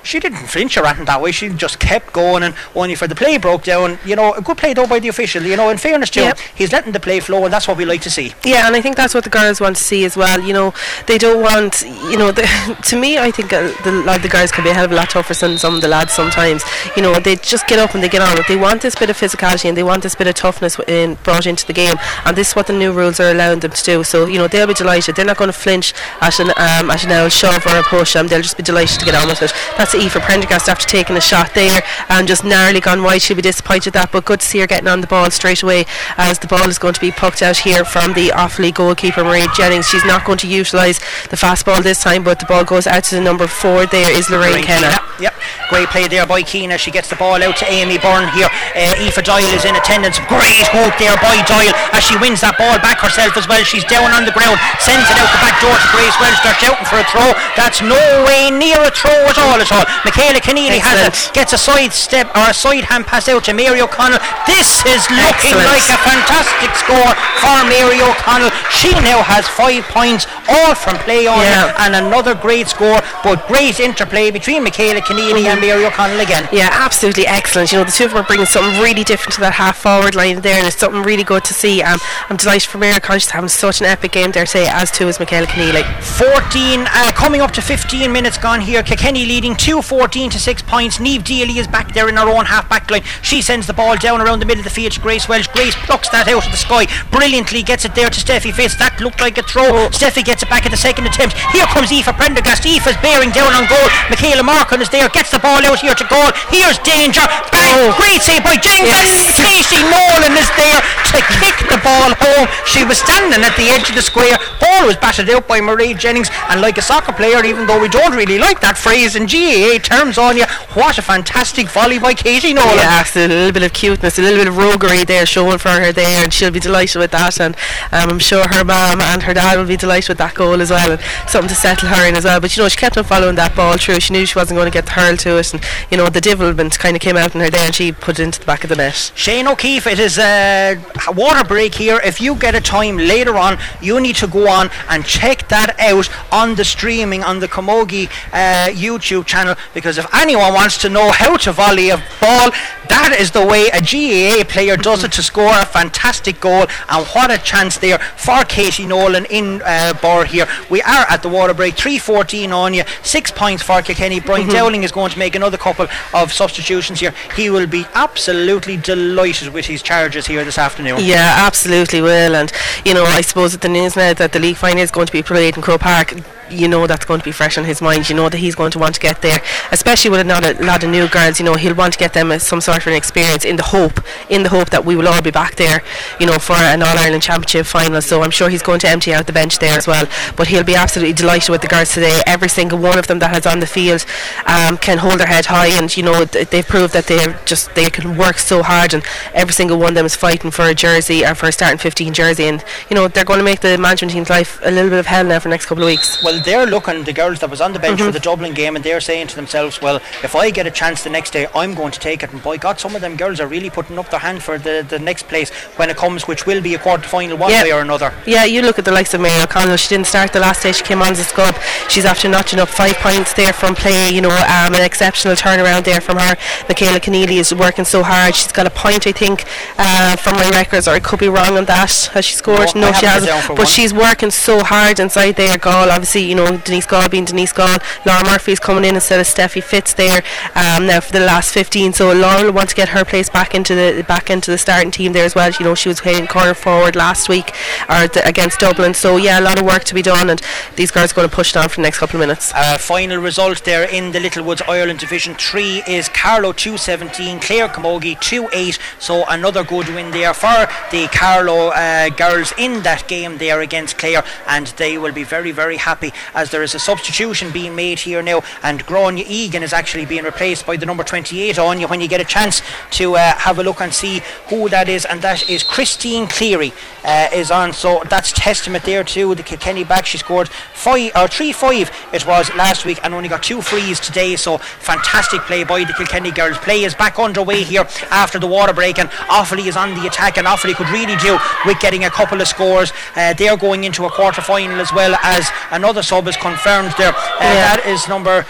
she didn't flinch or anything that way. She just kept going, and only for the play broke down. You know, a good play though by the official. You know, in fairness to Yep. him, he's letting the play flow, and that's what we like to see. Yeah, and I think that's what the girls want to see as well. You know, they don't want, you know, the, to me, I think uh, the, like the girls can be a hell of a lot tougher than some of the lads sometimes. You know, they just get up and they get on it. They want this bit of physicality and they want this bit of toughness in, brought into the game, and this is what the new rules are allowing them to do. So, you know, they'll be delighted. They're not going to flinch at an um, at an old shove or a push. Um, they'll just be delighted to get on with it. That's Aoife Prendergast after taking a shot there and just narrowly gone wide. She'll be disappointed with that, but good to see her getting on the ball straight away as the ball is going to be pucked out here from the Offaly goalkeeper Marie Jennings. She's not going to utilise the fast ball this time, but the ball goes out to the number four. There is Lorraine Lorraine Kenner. Keena. Yep, great play there by Keena. She gets the ball out to Amy Byrne here. Uh, Aoife Doyle is in attendance. Great hook there by Doyle as she wins that ball back herself as well. She's down on the ground, sends it out the back door to Grace Walsh. They're shouting for a throw. That's no way near a throw at all at all. Michaela Keneally has it, gets a side step or a side hand pass out to Mary O'Connell. This is looking Excellent. like a fantastic score for Mary O'Connell. She now has five points, all from play on, Yeah. and another great score. But great interplay between Michaela Keneally and Mary O'Connell again. Yeah, absolutely excellent. You know, the two of them are bringing something really different to that half forward line there, and it's something really good to see. Um, I'm delighted for Mary Conch having such an epic game there today, as too is Michaela Keneally. 14, uh, coming up to 15 minutes gone here. Kilkenny leading 2 14 to 6 points. Neve Deely is back there in her own half back line. She sends the ball down around the middle of the field to Grace Walsh. Grace plucks that out of the sky brilliantly, gets it there to Steffi Fitz. That looked like a throw. Oh. Steffi gets it back at the second attempt. Here comes Aoife Prendergast. Aoife's bearing down on goal. Michaela Morgan is there, gets the ball out here to goal. Here's danger. Bang! Oh. Great save by Jane Yes. Katie Nolan is there to kick the ball home. She was standing at the edge of the square. Ball was batted out by Marie Jennings, and like a soccer player, even though we don't really like that phrase in GAA terms on you, what a fantastic volley by Katie Nolan. Yeah, so a little bit of cuteness, a little bit of roguery there showing for her there, and she'll be delighted with that. And um, I'm sure her mum and her dad will be delighted with that goal as well, and something to settle her in as well. But you know, she kept on following that ball through. She knew she wasn't going to get the hurl to it, and you know, the devilment kind of came out in her there, and she put it into the back of the net. Shane O'Keefe, it is a water break here. If you get a time later on, you need to go on and check that out on the streaming on the Camogie uh, YouTube channel because if anyone wants to know how to volley a ball, that is the way a GAA player does it to score a fantastic goal. And what a chance there for Katie Nolan in uh, Birr here. We are at the water break, 3.14 on you, six points for Kilkenny. Brian Dowling is going to make another couple of substitutions here. He will be absolutely delighted with his charges here this afternoon. Yeah, absolutely will. And you know, I suppose with the news now that the league final is going to be played in Croke Park, you know that's going to be fresh on his mind. You know that he's going to want to get there, especially with a lot of, lot of new girls. You know, he'll want to get them some sort of an experience in the hope, in the hope that we will all be back there. You know, for an All Ireland Championship final. So I'm sure he's going to empty out the bench there as well. But he'll be absolutely delighted with the girls today. Every single one of them that is on the field um, can hold their head high, and you know they've proved that they're just they can work so hard, and every single one of them is fighting for a jersey or for a starting 15 jersey, and you know they're going to make the management team's life a little bit of hell now for the next couple of weeks. Well, they're looking, the girls that was on the bench Mm-hmm. for the Dublin game, and they're saying to themselves, well, if I get a chance the next day, I'm going to take it. And by God, some of them girls are really putting up their hand for the, the next place when it comes, which will be a quarter final one Yeah. way or another. Yeah, you look at the likes of Mary O'Connell. She didn't start the last day. She came on as a scub. She's after notching up five points there from play. You know, um, an exceptional turnaround there from her. Michaela Keneally is working so hard. She's got a point, I think, uh, from my records, or I could be wrong on that. Has she scored? No, I she hasn't. But one. she's working so hard inside there. Gall, obviously, you know, Denise Gall being Denise Gall. Laura Murphy's coming in instead of Steffi Fitz there um, now for the last 15. So Laura wants to get her place back into the back into the starting team there as well. You know, she was playing corner forward last week or th- against Dublin. So yeah, a lot of work to be done, and these girls are going to push on for the next couple of minutes. Uh, final result there in the Littlewoods Ireland Division 3 is Carlow 217, Clare Camogie 2-8. So another good win there for the Carlow uh, girls in that game there against Clare, and they will be very, very happy as there is a substitution being made here now, and Graw Grania Egan is actually being replaced by the number 28 on you when you get a chance to uh, have a look and see who that is, and that is Christine Cleary uh, is on. So that's testament there to the Kilkenny back. She scored five or three five it was last week and only got two frees today. So fantastic play by the Kilkenny girls. Play is back underway here after the water break, and Offaly is on the attack, and Offaly could really do with getting a couple of scores. Uh, they're going into a quarter final as well as another sub is confirmed there. Uh, Yeah. That is number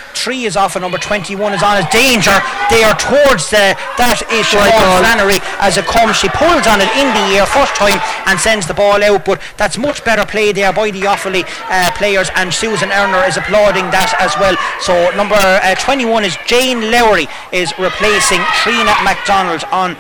is off, and number 21 is on as danger. They are towards the that is Flannery as it comes. She pulls on it in the air first time and sends the ball out, but that's much better play there by the Offaly uh, players, and Susan Earner is applauding that as well. So number uh, 21 is Jane Lowry is replacing Trina MacDonald on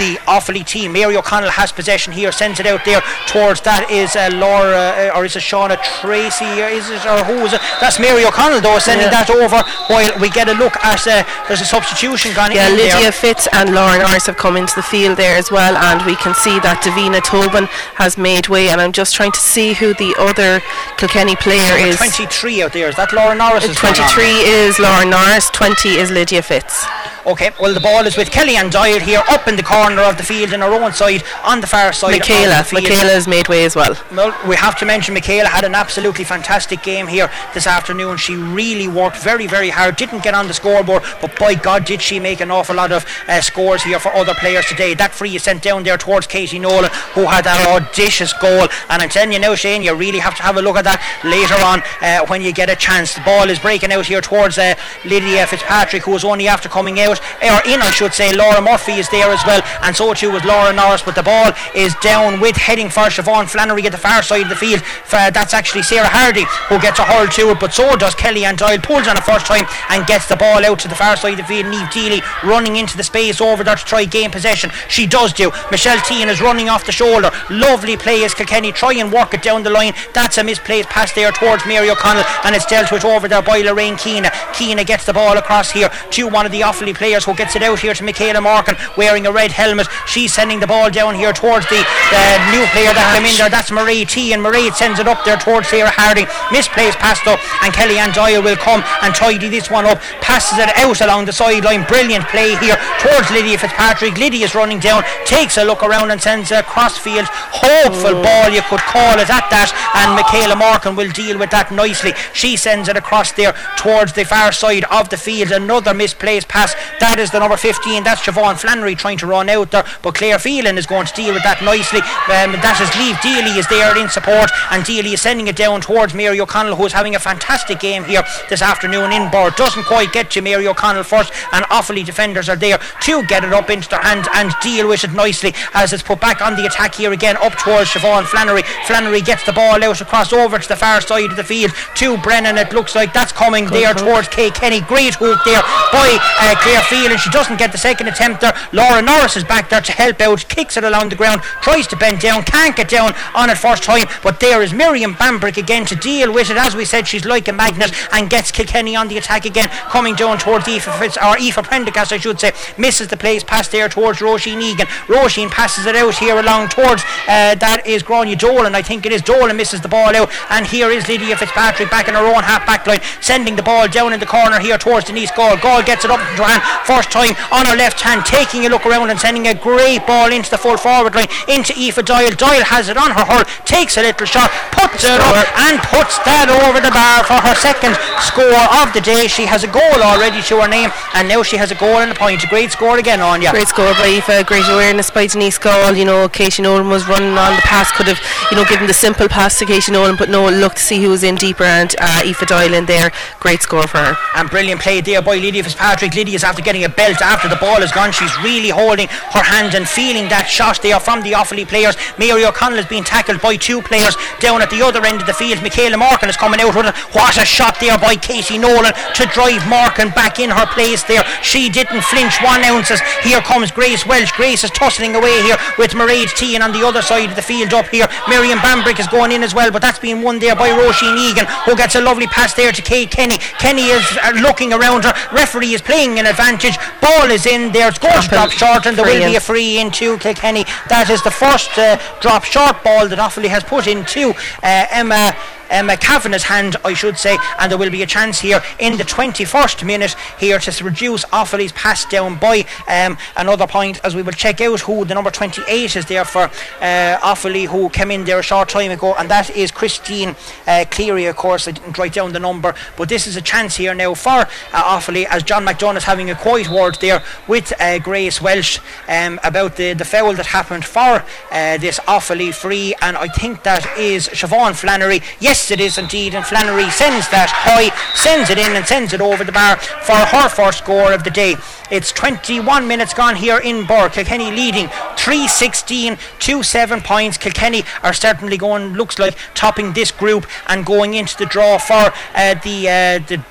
the Offaly team. Mary O'Connell has possession here, sends it out there towards that is uh, Laura uh, or is it Shauna Tracy or is it or who is it? That's Mary O'Connell though sending Yeah. that over while we get a look at uh, there's a substitution gone Yeah, in Yeah, Lydia there. Fitz and Lauren Norris have come into the field there as well, and we can see that Davina Tobin has made way. And I'm just trying to see who the other Kilkenny player is. 23 out there. Is that Lauren Norris? is going on? 23 is Lauren Norris, 20 is Lydia Fitz. Okay, well the ball is with Kellyanne Doyle here up in the corner of the field in her own side on the far side. Michaela, of the field. Michaela has made way as well. Well, we have to mention Michaela had an absolutely fantastic game here this afternoon. She really worked very, very hard. Didn't get on the scoreboard, but by God, did she make an awful lot of uh, scores here for other players today. That free is sent down there towards Katie Nolan, who had that audacious goal. And I'm telling you now, Shane, you really have to have a look at that later on uh, when you get a chance. The ball is breaking out here towards uh, Lydia Fitzpatrick, who was only after coming out, or in, I should say. Laura Murphy is there as well, and so too was Laura Norris. But the ball is down with heading for Siobhan Flannery at the far side of the field. Uh, that's actually Sarah Hardy who gets a hurl to it, but so does Kellyanne Doyle. Pulls on the first time and gets the ball out to the far side of the field. Neve Deely running into the space over there to try gain possession. She does do. Michelle Teehan is running off the shoulder. Lovely play as Kilkenny try and work it down the line. That's a misplaced pass there towards Mary O'Connell, and it's dealt with over there by Lorraine Keena. Keena gets the ball across here to one of the Offaly players who gets it out here to Michaela Morgan wearing a red helmet. She's sending the ball down here towards the uh, new player that came in there. That's Marie T, and Marie sends it up there towards Sarah Harding. Misplays pass though, and Kellyanne Doyle will come and tidy this one up. Passes it out along the sideline. Brilliant play here towards Lydia Fitzpatrick. Lydia's running down, takes a look around and sends a crossfield. Hopeful ball, you could call it at that, and Michaela Morgan will deal with that nicely. She sends it across there towards the far side of the field. Another misplaced pass. That is the number 15. That's Siobhan Flannery trying to run out there, but Claire Phelan is going to deal with that nicely. Um, that is Neve Deely is there in support, and Deely is sending it down towards Mary O'Connell, who is having a fantastic game here this afternoon in Bord. Doesn't quite get to Mary O'Connell first, and Offaly defenders are there to get it up into their hands and deal with it nicely as it's put back on the attack here again up towards Siobhan Flannery. Flannery gets the ball out across over to the far side of the field to Brennan. It looks like that's coming there towards Kay Kenny. Great hook there by uh, Claire Phelan. She doesn't get the second attempt there. Laura Norris is back there to help out, kicks it along the ground, tries to bend down, can't get down on it first time, but there is Miriam Bambrick again to deal with it. As we said, she's like a magnet and gets Kilkenny on the attack again, coming down towards Aoife Fitz, or Aoife Prendergast, I should say, misses the place pass there towards Roisin Egan. Roisin passes it out here along towards uh, that is Grania Dolan, I think it is. Dolan misses the ball out, and here is Lydia Fitzpatrick back in her own half back line, sending the ball down in the corner here towards Denise Gall. Gall gets it up into her hand, first time on her left hand, taking a look around and sending a great ball into the full forward line into Aoife Doyle. Doyle has it on her hurl, takes a little shot, puts it up, and puts that over the bar for her second score of the day. She has a goal already to her name, and now she has a goal and a point. A great score again on you. Great score by Aoife, great awareness by Denise Gall. You know, Katie Nolan was running on the pass, could have, you know, given the simple pass to Katie Nolan, but no, look to see who was in deeper and uh, Aoife Doyle in there. Great score for her. and brilliant play there by Lydia Fitzpatrick. Lydia's after getting a belt after the ball is gone. She's really holding her hand and feeling that shot there from the Offaly players. Mary O'Connell is being tackled by two players down at the other end of the field. Michaela Morgan is coming out with it. What a shot there by Katie Nolan to drive Morgan back in her place there. She didn't flinch one ounce here comes Grace Walsh. Grace is tussling away here with Mairead T on the other side of the field up here. Miriam Bambrick is going in as well, but that's being won there by Roisin Egan, who gets a lovely pass there to Kate Kenny. Kenny is uh, looking around her. Referee is playing an advantage. Ball is in there. It's going to short, and there will be a free into Kilkenny. That is the first uh, drop short ball that Offaly has put into uh, Emma. Kavanagh's hand, I should say, and there will be a chance here in the 21st minute here to reduce Offaly's pass down by um, another point as we will check out who the number 28 is there for uh, Offaly who came in there a short time ago, and that is Christine uh, Cleary, of course. I didn't write down the number, but this is a chance here now for uh, Offaly as John McDonough is having a quiet word there with uh, Grace Walsh um, about the, the foul that happened for uh, this Offaly free, and I think that is Siobhan Flannery. Yes, it is indeed, and Flannery sends that high, sends it in, and sends it over the bar for her first score of the day. It's 21 minutes gone here in Birr. Kilkenny leading 316 to 7 points. Kilkenny are certainly going, looks like, topping this group and going into the draw for uh, the, uh, the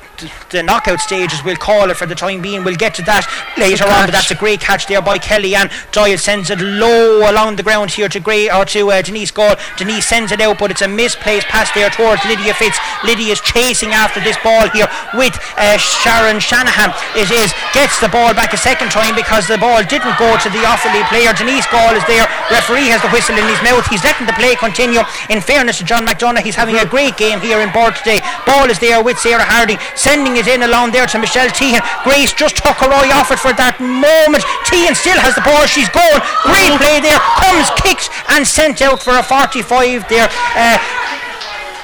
the knockout stages, we'll call it for the time being. We'll get to that later on, but that's a great catch there by Kelly. And Doyle sends it low along the ground here to Gray or to uh, Denise Gall. Denise sends it out, but it's a misplaced pass there towards Lydia Fitz. Lydia is chasing after this ball here with uh, Sharon Shanahan. It is gets the ball back a second time because the ball didn't go to the Offaly player. Denise Gall is there. Referee has the whistle in his mouth. He's letting the play continue. In fairness to John McDonough, he's having a great game here in Board today. Ball is there with Sarah Harding sending it in along there to Michelle Teehan. Grace just took her eye off it for that moment. Teehan still has the ball. She's going. Great play there. Comes, kicks, and sent out for a 45 there. Uh,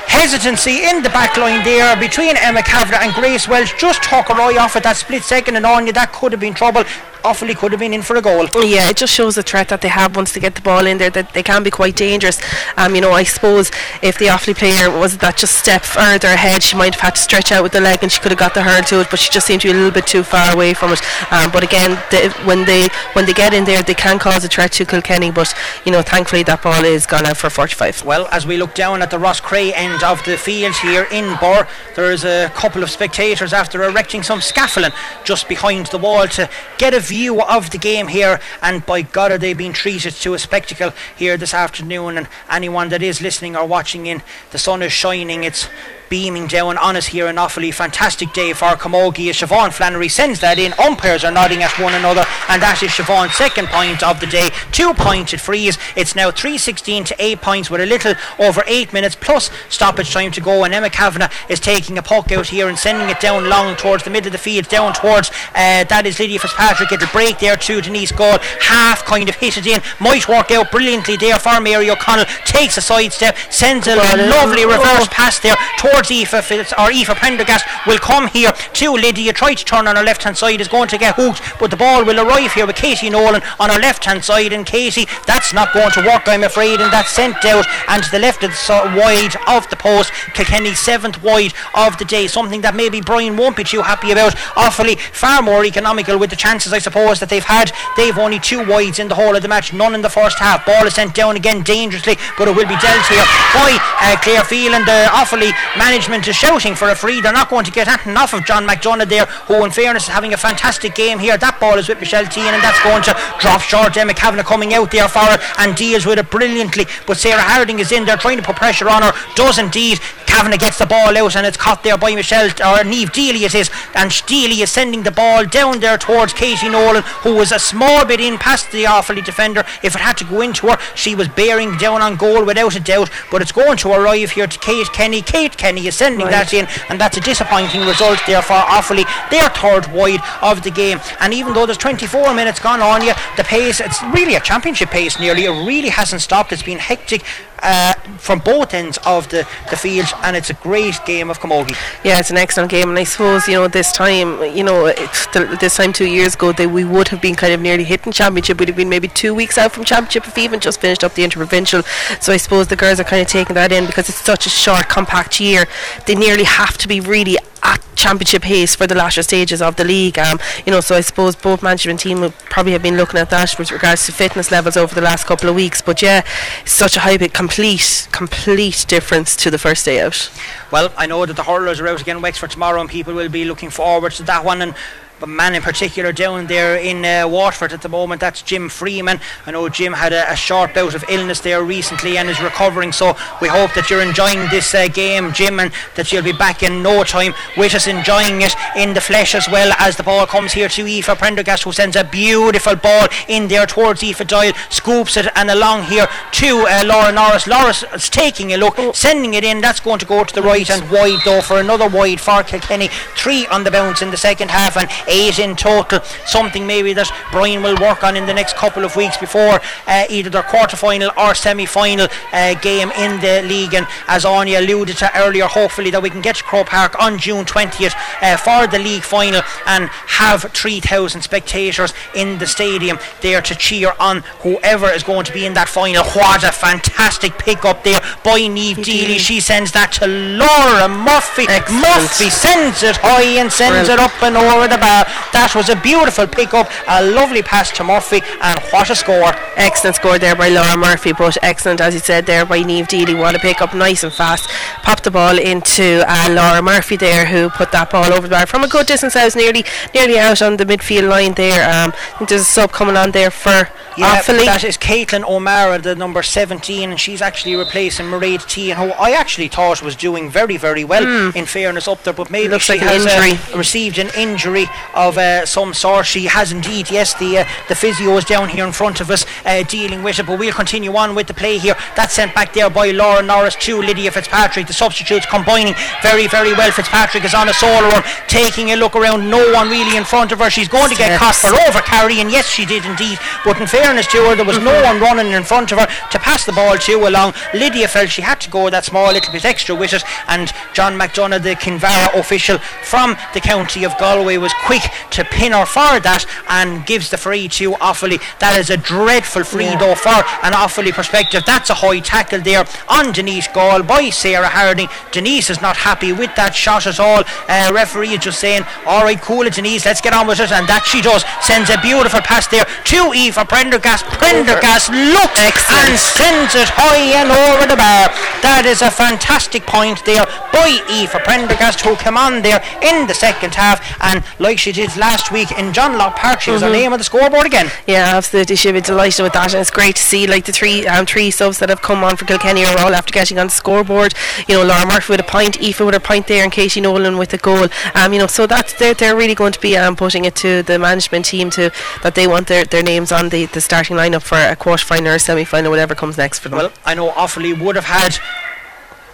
hesitancy in the back line there between Emma Kavanagh and Grace Walsh. Just took her eye off at that split second, and on you, that could have been trouble. Offaly could have been in for a goal. Yeah, it just shows the threat that they have once they get the ball in there that they can be quite dangerous. Um, you know, I suppose if the Offaly player was that just step further ahead, she might have had to stretch out with the leg and she could have got the hurl to it, but she just seemed to be a little bit too far away from it. Um, but again, they, when they when they get in there, they can cause a threat to Kilkenny. But you know, thankfully that ball is gone out for 45. Well, as we look down at the Roscrea end of the field here in Birr, there is a couple of spectators after erecting some scaffolding just behind the wall to get a view view of the game here, and by God, are they being treated to a spectacle here this afternoon? And anyone that is listening or watching in, the sun is shining. It's beaming down on us here in Offaly. Fantastic day for Camogie as Siobhan Flannery sends that in. Umpires are nodding at one another, and that is Siobhan's second point of the day. Two points it frees. It's now 3.16 to 8 points with a little over 8 minutes plus stoppage time to go. And Emma Kavanagh is taking a puck out here and sending it down long towards the middle of the field, down towards uh, that is Lydia Fitzpatrick. It'll break there to Denise Gall. Half kind of hit it in. Might work out brilliantly there for Mary O'Connell. Takes a sidestep, sends a lovely reverse pass there towards towards Aoife Phillips or Aoife Prendergast will come here. To Lydia try to turn on her left hand side is going to get hooked but the ball will arrive here with Katie Nolan on her left hand side and Katie that's not going to work I'm afraid and that's sent out and to the left of the wide of the post Kilkenny seventh wide of the day something that maybe Brian won't be too happy about. Offaly far more economical with the chances I suppose that they've had. They've only two wides in the whole of the match none in the first half. Ball is sent down again dangerously but it will be dealt here by uh, Claire Phelan the Offaly management is shouting for a free. They're not going to get anything off of John McDonough there, who, in fairness, is having a fantastic game here. That ball is with Michelle Teehan, and that's going to drop short. Emma Kavanagh coming out there for her and deals with it brilliantly. But Sarah Harding is in there trying to put pressure on her. Does indeed. Kavanagh gets the ball out, and it's caught there by Michelle or Neve Deely. It is, and Deely is sending the ball down there towards Katie Nolan, who was a small bit in past the Offaly defender. If it had to go into her, she was bearing down on goal without a doubt. But it's going to arrive here to Kate Kenny. Kate Kenny is sending right. that in, and that's a disappointing result there for Offaly. They're third wide of the game, and even though there's 24 minutes gone on you, the pace, it's really a championship pace nearly. It really hasn't stopped. It's been hectic uh, from both ends of the, the field, and it's a great game of camogie. Yeah, it's an excellent game, and I suppose you know this time, you know, th- this time two years ago, they, we would have been kind of nearly hitting championship. We'd have been maybe two weeks out from championship if even just finished up the interprovincial. So I suppose the girls are kind of taking that in because it's such a short, compact year. They nearly have to be really at championship pace for the latter stages of the league. Um, you know, so I suppose both management team would probably have been looking at that with regards to fitness levels over the last couple of weeks. But yeah, such a high, complete, complete difference to the first day out. Well, I know that the hurlers are out again Wexford tomorrow, and people will be looking forward to that one. And man in particular down there in uh, Waterford at the moment. That's Jim Freeman. I know Jim had a, a, short bout of illness there recently and is recovering. So we hope that you're enjoying this uh, game, Jim, and that you'll be back in no time with us, enjoying it in the flesh as well as the ball comes here to Aoife Prendergast, who sends a beautiful ball in there towards Aoife Doyle, scoops it and along here to uh, Laura Norris. Laura's taking a look, sending it in. That's going to go to the right and wide though for another wide for Kilkenny. Three on the bounce in the second half and eight in total. Something maybe that Brian will work on in the next couple of weeks before uh, either their quarter final or semi final uh, game in the league. And as Anya alluded to earlier, hopefully that we can get to Croke Park on June 20th uh, for the league final and have 3,000 spectators in the stadium there to cheer on whoever is going to be in that final. What a fantastic pick up there by Neve Deely. She sends that to Laura Murphy. Excellent. Murphy sends it high and sends it up and over the bar. That was a beautiful pick up, a lovely pass to Murphy, and what a score! Excellent score there by Laura Murphy, but excellent, as you said there, by Neve Deely. What a pick up, nice and fast. Popped the ball into uh, Laura Murphy there, who put that ball over the bar from a good distance. I was nearly nearly out on the midfield line there. Um, there's a sub coming on there for Yeah, Offaly. that is Caitlin O'Mara, the number 17, and she's actually replacing Mairead T, who I actually thought was doing very, very well, in fairness, up there, but maybe. Looks she like has uh, received an injury of uh, some sort. She has indeed, yes, the uh, the physio is down here in front of us uh, dealing with it, but we'll continue on with the play here. That's sent back there by Laura Norris to Lydia Fitzpatrick. The substitutes combining very, very well. Fitzpatrick is on a solo run, taking a look around, no one really in front of her. She's going to get caught for over carrying. Yes, she did indeed. But in fairness to her, there was no one running in front of her to pass the ball to along. Lydia felt she had to go that small little bit extra with it, and John McDonough, the Kinvara official from the county of Galway, was quick to pin her for that and gives the free to Offaly. That is a dreadful free Yeah. though for an Offaly perspective. That's a high tackle there on Denise Gall by Sarah Harding. Denise is not happy with that shot at all. Uh, referee is just saying, all right, cool it, Denise, let's get on with it. And that she does. Sends a beautiful pass there to Eva Prendergast. Prendergast looks Excellent. and sends it high and over the bar. That is a fantastic point there by Eva Prendergast, who came on there in the second half. And like she did last week in John Locke Park, she was Mm-hmm. on name of the scoreboard again. Yeah, absolutely. She'll be delighted with that, and it's great to see like the three um, three subs that have come on for Kilkenny are all after getting on the scoreboard. You know, Laura Murphy with a point, Aoife with a point there, and Katie Nolan with a goal. Um, you know, so that's they're, they're really going to be um, putting it to the management team to that they want their, their names on the, the starting lineup for a quarter final or semi final, whatever comes next for them. Well, I know Offaly would have had,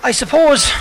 I suppose,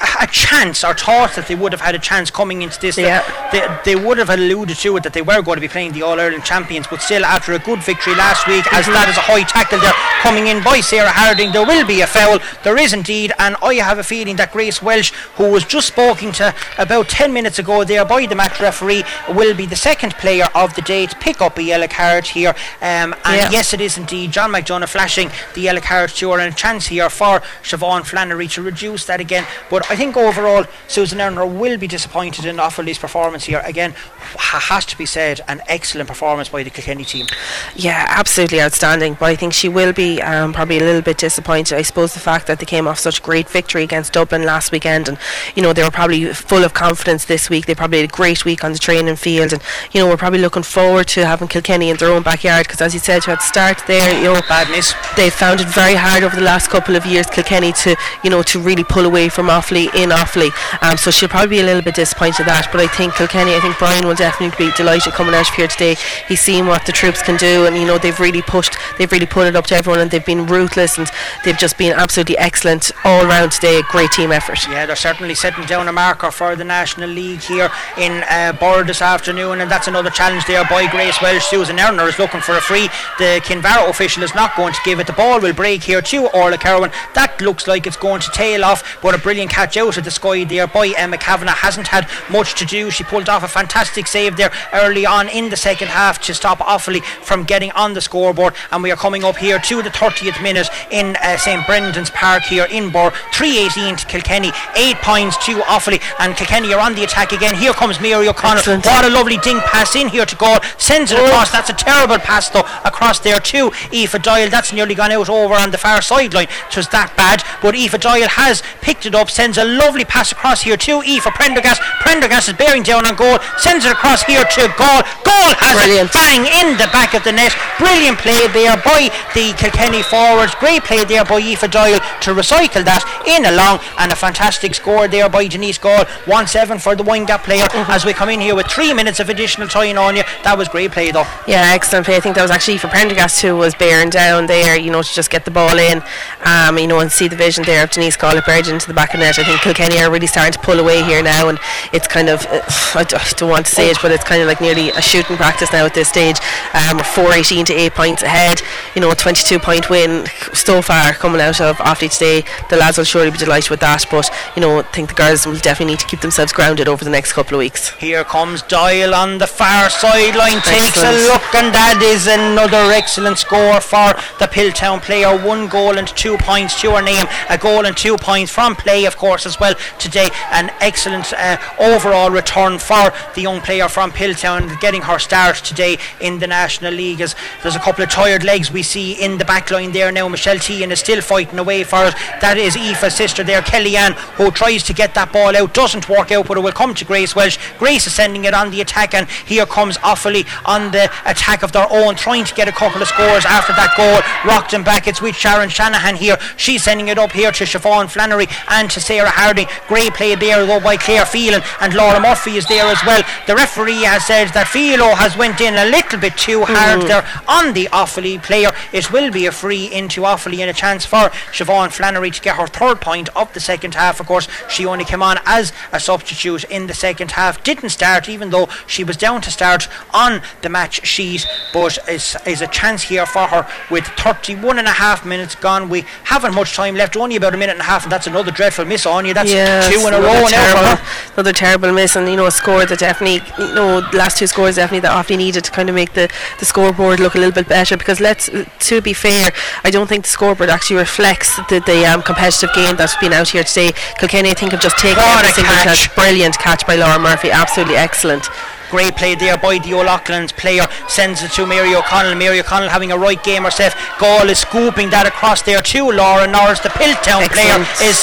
a- chance or thought that they would have had a chance coming into this. Yeah. They, they would have alluded to it that they were going to be playing the All Ireland champions, but still, after a good victory last week, as that is a high tackle there coming in by Sarah Harding, there will be a foul. There is indeed, and I have a feeling that Grace Walsh, who was just spoken to about 10 minutes ago there by the match referee, will be the second player of the day to pick up a yellow card here. Um, and Yeah. yes, it is indeed John McDonough flashing the yellow card to her, and a chance here for Siobhan Flannery to reduce that again. But I think overall, Susan Earner will be disappointed in Offaly's performance here. Again, ha- has to be said, an excellent performance by the Kilkenny team. Yeah, absolutely outstanding. But I think she will be um, probably a little bit disappointed. I suppose the fact that they came off such great victory against Dublin last weekend, and you know they were probably full of confidence this week. They probably had a great week on the training field, and you know we're probably looking forward to having Kilkenny in their own backyard because, as you said, to at the start there, you know Bad miss. they've found it very hard over the last couple of years, Kilkenny, to you know to really pull away from Offaly in Offaly. Um, so she'll probably be a little bit disappointed that. But I think Kilkenny, I think Brian will definitely be delighted coming out here today. He's seen what the troops can do, and you know they've really pushed, they've really put it up to everyone, and they've been ruthless, and they've just been absolutely excellent all round today. Great team effort. Yeah, they're certainly setting down a marker for the National League here in uh, Birr this afternoon, and that's another challenge there by Grace Walsh. Susan Earner is looking for a free. The Kinvara official is not going to give it. The ball will break here to Orla Kerwin. That looks like it's going to tail off, but a brilliant catch out of the sky there by Emma Kavanagh. Hasn't had much to do. She pulled off a fantastic save there early on in the second half to stop Offaly from getting on the scoreboard, and we are coming up here to the 30th minute in uh, St Brendan's Park here in Birr. 318 to Kilkenny, 8 points to Offaly, and Kilkenny are on the attack again. Here comes Mary O'Connor. Excellent. What a lovely ding pass in here to goal. Sends it across. That's a terrible pass though across there to Aoife Doyle. That's nearly gone out over on the far sideline. It was that bad, but Aoife Doyle has picked it up, sends a lovely pass across here to E for Prendergast. Prendergast is bearing down on goal, sends it across here to goal. Goal has Brilliant. it bang in the back of the net. Brilliant play there by the Kilkenny forwards. Great play there by Aoife Doyle to recycle that in along and a fantastic score there by Denise Gall. 1-7 for the Windgap player Mm-hmm. as we come in here with three minutes of additional time on you. That was great play though. Yeah, excellent play. I think that was actually for Prendergast who was bearing down there, you know, to just get the ball in, um, you know, and see the vision there of Denise Collett buried into the back of the net. I think Kilkenny are really starting to pull away here now, and it's kind of, uh, I d- I don't want to say it, but it's kind of like nearly a shooting practice now at this stage. Um, 418 to 8 points ahead, you know, a 22 point win so far coming out of Offaly today. The lads will surely be delighted with that, but, you know, I think the girls will definitely need to keep themselves grounded over the next couple of weeks. Here comes Doyle on the far sideline, takes a look, and that is another excellent score for the Piltown player. One goal and two points to her name, a goal and two points from play, of course, as well today. An excellent uh, overall return for the young player from Piltown, getting her start today in the National League. As there's a couple of tired legs we see in the back line there now. Michelle Tehan is still fighting away for it. That is Aoife's sister there, Kellyanne, who tries to get that ball out, doesn't work out, but it will come to Grace Walsh. Grace is sending it on the attack, and here comes Offaly on the attack of their own, trying to get a couple of scores after that goal. Rocked and back. It's with Sharon Shanahan here. She's sending it up here to Siobhan Flannery and to Sarah Harding. Great play there though by Claire Phelan and Laura Murphy is there as well. The referee has said that Philo has went in a little bit too hard mm. there on the Offaly player. It will be a free into Offaly and a chance for Siobhan Flannery to get her third point of the second half. Of course, she only came on as a substitute in the second half. Didn't start even though she was down to start on the match sheet, but is is a chance here for her with 31 and a half minutes gone. We haven't much time left, only about a minute and a half, and that's another dreadful miss on you. That's Yeah, two in a row now for terrible, her. another terrible miss, and you know a score that definitely, you know, the last two scores definitely that Offaly needed to kind of make the, the scoreboard look a little bit better. Because let's, to be fair, I don't think the scoreboard actually reflects the, the um, competitive game that's been out here today. Kilkenny, I think, have just taken What every single catch. Brilliant catch by Laura Murphy, absolutely excellent. Great play there by the O'Loughlin's player. Sends it to Mary O'Connell. Mary O'Connell having a right game herself. Gall is scooping that across there to Laura Norris. The Piltown player is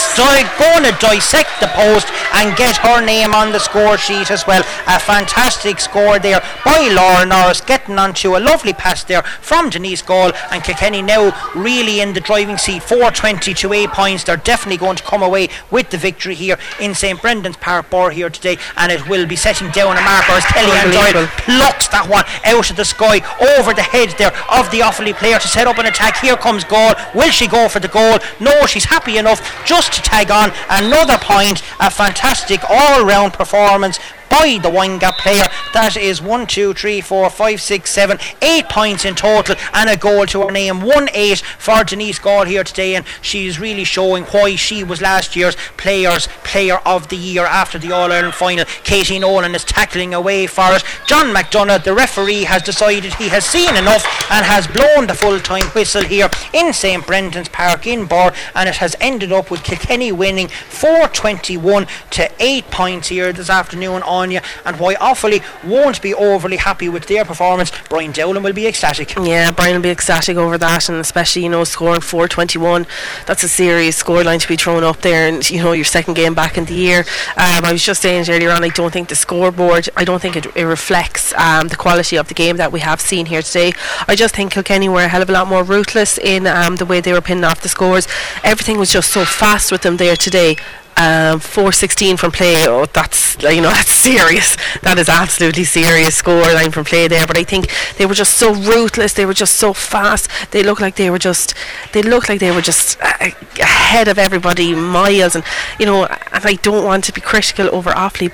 going to dissect the post and get her name on the score sheet as well. A fantastic score there by Laura Norris, getting onto a lovely pass there from Denise Gall. And Kilkenny now really in the driving seat. 420 to 8 points. They're definitely going to come away with the victory here in St Brendan's Park Birr here today. And it will be setting down a marker Kellyanne Doyle plucks that one out of the sky over the head there of the Offaly player to set up an attack. Here comes goal. Will she go for the goal? No, she's happy enough just to tag on another point. A fantastic all-round performance by the Windgap player. That is one, two, three, four, five, six, seven, eight points in total and a goal to her name. One eight for Denise Gall here today, and she's really showing why she was last year's Players Player of the Year after the All Ireland final. Katie Nolan is tackling away for it. John McDonough, the referee, has decided he has seen enough and has blown the full time whistle here in St Brendan's Park in Birr, and it has ended up with Kilkenny winning 421 to 8 points here this afternoon on And why Offaly won't be overly happy with their performance, Brian Dowling will be ecstatic. Yeah, Brian will be ecstatic over that, and especially you know scoring 421. That's a serious scoreline to be thrown up there, and you know your second game back in the year. Um, I was just saying earlier on. I don't think the scoreboard. I don't think it, it reflects um, the quality of the game that we have seen here today. I just think Kilkenny were a hell of a lot more ruthless in um, the way they were pinning off the scores. Everything was just so fast with them there today. Um, 416 from play. Oh, that's you know that's serious. That is absolutely serious scoreline from play there. But I think they were just so ruthless. They were just so fast. They looked like they were just. They looked like they were just uh, ahead of everybody miles. And you know, and I don't want to be critical over Offaly.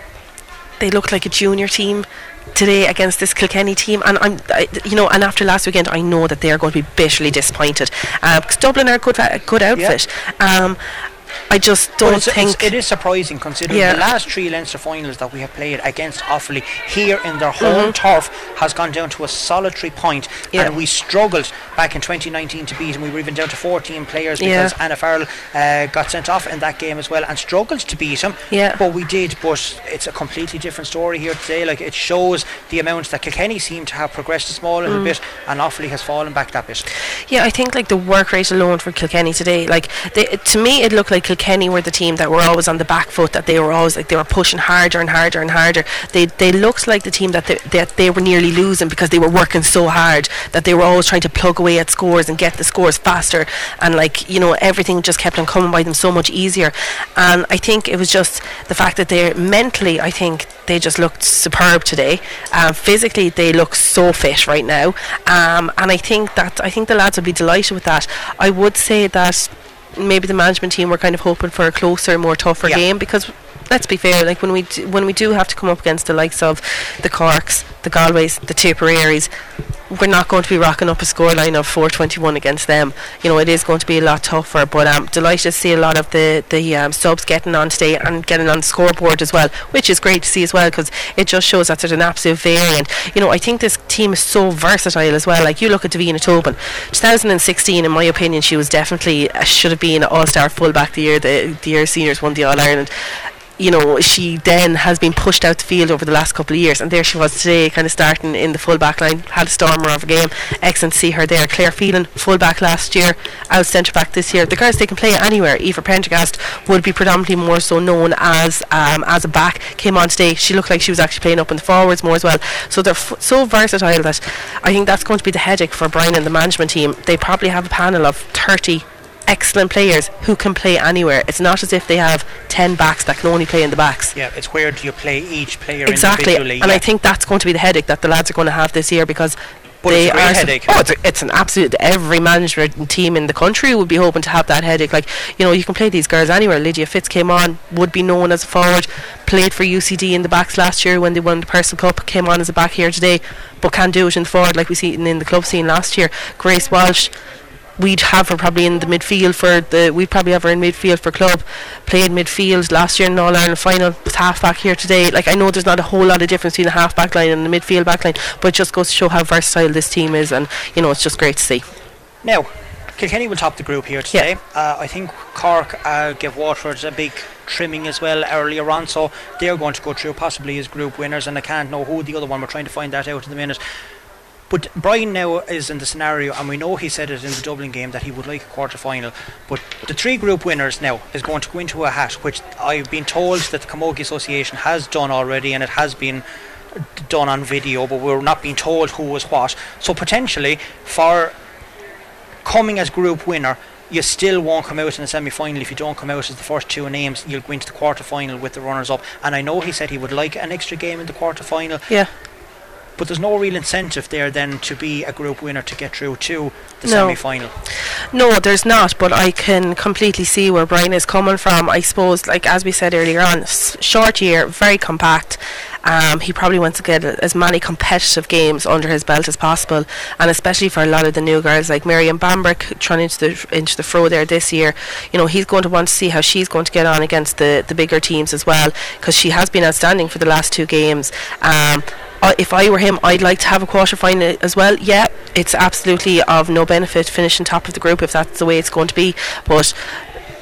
They looked like a junior team today against this Kilkenny team, and I'm, I, you know, and after last weekend, I know that they are going to be bitterly disappointed uh, because Dublin are a good, a good outfit. Um, I just don't it's, it's, think it is surprising considering Yeah. the last three Leinster finals that we have played against Offaly here in their home turf has gone down to a solitary point Mm-hmm. Yeah. and we struggled back in 2019 to beat them. We were even down to 14 players Yeah. because Anna Farrell uh, got sent off in that game as well and struggled to beat them. Yeah. But we did, but it's a completely different story here today. Like it shows the amount that Kilkenny seem to have progressed a small Mm. little bit and Offaly has fallen back that bit. Yeah, I think like the work rate alone for Kilkenny today, like they, to me, it looked like Kilkenny were the team that were always on the back foot, that they were always like they were pushing harder and harder and harder. They they looked like the team that they, that they were nearly losing because they were working so hard that they were always trying to plug away at scores and get the scores faster and like you know everything just kept on coming by them so much easier. And I think it was just the fact that they're mentally, I think they just looked superb today. Um, physically, they look so fit right now, um, and I think that I think the lads will be delighted with that. I would say that maybe the management team were kind of hoping for a closer, more tougher Yeah. game because. Let's be fair. Like when we d- when we do have to come up against the likes of the Corks, the Galways, the Tipperaries, we're not going to be rocking up a scoreline of 421 against them. You know, it is going to be a lot tougher. But I'm delighted to see a lot of the the um, subs getting on today and getting on the scoreboard as well, which is great to see as well because it just shows that there's an absolute variant. You know, I think this team is so versatile as well. Like you look at Davina Tobin, 2016, in my opinion, she was definitely uh, should have been an all-star fullback the year the, the year seniors won the All Ireland you know, she then has been pushed out the field over the last couple of years, and there she was today, kind of starting in the full back line, had a stormer of a game. Excellent to see her there. Claire Phelan, full back last year, out centre back this year. The girls they can play anywhere. Eva Prendergast would be predominantly more so known as um, as a back. Came on today, she looked like she was actually playing up in the forwards more as well. So they're f- so versatile that I think that's going to be the headache for Brian and the management team. They probably have a panel of 30 excellent players who can play anywhere. It's not as if they have 10 backs that can only play in the backs. Yeah, it's where do you play each player Exactly, individually? and yeah. I think that's going to be the headache that the lads are going to have this year because But they it's a are. headache. Oh, it's, a, it's an absolute. Every manager and team in the country would be hoping to have that headache. Like you know, you can play these girls anywhere. Lydia Fitz came on, would be known as a forward, played for UCD in the backs last year when they won the Person Cup. Came on as a back here today, but can't do it in the forward like we see in, in the club scene last year. Grace Walsh we'd have her probably in the midfield for the we'd probably have her in midfield for club played midfield last year in All Ireland final was half back here today like I know there's not a whole lot of difference between the half back line and the midfield back line but it just goes to show how versatile this team is and you know it's just great to see Now, Kilkenny will top the group here today. Uh, I think Cork uh, gave Waterford a big trimming as well earlier on, so they're going to go through possibly as group winners, and I can't know who the other one. We're trying to find that out in the minute. But Brian now is in the scenario, and we know he said it in the Dublin game that he would like a quarter final. But the three group winners now is going to go into a hat, which I've been told that the Camogie Association has done already, and it has been done on video, but we're not being told who was what. So potentially for coming as group winner, you still won't come out in the semi final if you don't come out as the first two names. You'll go into the quarter final with the runners up. And I know he said he would like an extra game in the quarter final, yeah but there's no real incentive there then to be a group winner to get through to the No. semi final. No, there's not, but I can completely see where Brian is coming from. I suppose, like as we said earlier on, s- short year, very compact. Um, he probably wants to get as many competitive games under his belt as possible, and especially for a lot of the new girls like Miriam Bambrick trying into the into the fro there this year. You know, he's going to want to see how she's going to get on against the the bigger teams as well, because she has been outstanding for the last two games. Um, uh, if I were him, I'd like to have a quarter final as well. Yeah, it's absolutely of no benefit finishing top of the group if that's the way it's going to be. But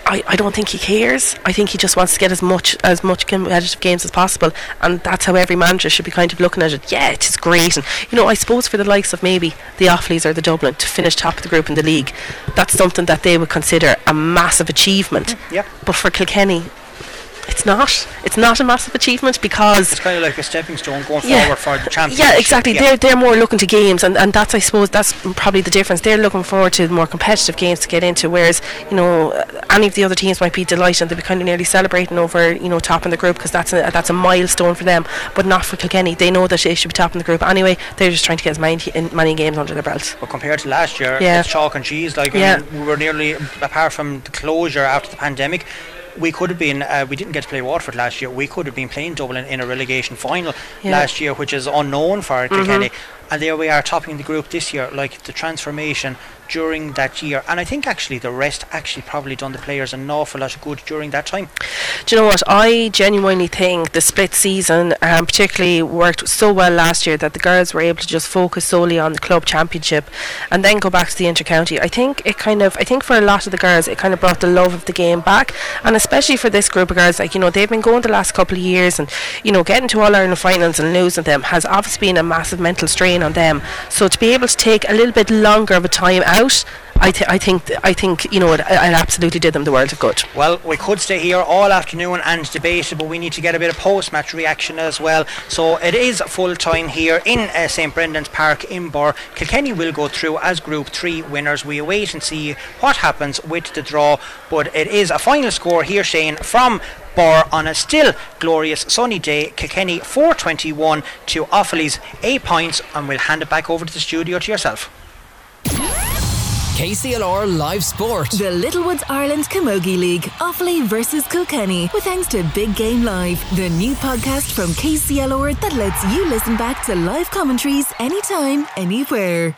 I, I don't think he cares. I think he just wants to get as much as much competitive games as possible, and that's how every manager should be kind of looking at it. Yeah, it is great, and you know I suppose for the likes of maybe the Offleys or the Dublin to finish top of the group in the league, that's something that they would consider a massive achievement. Yep. But for Kilkenny, it's not. It's not a massive achievement because It's kind of like a stepping stone going Yeah. forward for the championship. yeah, exactly. They're they're more looking to games, and, and that's I suppose that's probably the difference. They're looking forward to more competitive games to get into, whereas you know any of the other teams might be delighted and they'll be kind of nearly celebrating over you know topping the group because that's a that's a milestone for them, but not for Kilkenny. They know that they should be topping the group anyway. They're just trying to get as many in- many games under their belt. But compared to last year, Yeah. it's chalk and cheese. Like I mean, we were nearly, apart from the closure after the pandemic, we could have been. Uh, we didn't get to play Waterford last year. We could have been playing Dublin in a relegation final Yeah. last year, which is unknown for Kilkenny. And there we are, topping the group this year. Like the transformation during that year, and I think actually the rest actually probably done the players an awful lot of good during that time. Do you know what? I genuinely think the split season, um, particularly, worked so well last year that the girls were able to just focus solely on the club championship, and then go back to the intercounty. I think it kind of, I think for a lot of the girls, it kind of brought the love of the game back, and especially for this group of girls, like you know, they've been going the last couple of years, and you know, getting to all Ireland finals and losing them has obviously been a massive mental strain on them. So to be able to take a little bit longer of a time out I, th- I think th- I think you know it, it absolutely did them the world of good. Well, we could stay here all afternoon and debate, it, but we need to get a bit of post-match reaction as well. So it is full time here in uh, St Brendan's Park in Birr. Kilkenny will go through as Group Three winners. We await and see what happens with the draw, but it is a final score here, Shane, from Birr on a still glorious sunny day. Kilkenny 421 to Offaly's 8 points, and we'll hand it back over to the studio to yourself. KCLR Live Sport. The Littlewoods Ireland Camogie League, Offaly versus Kilkenny, with thanks to Big Game Live, the new podcast from KCLR that lets you listen back to live commentaries anytime, anywhere.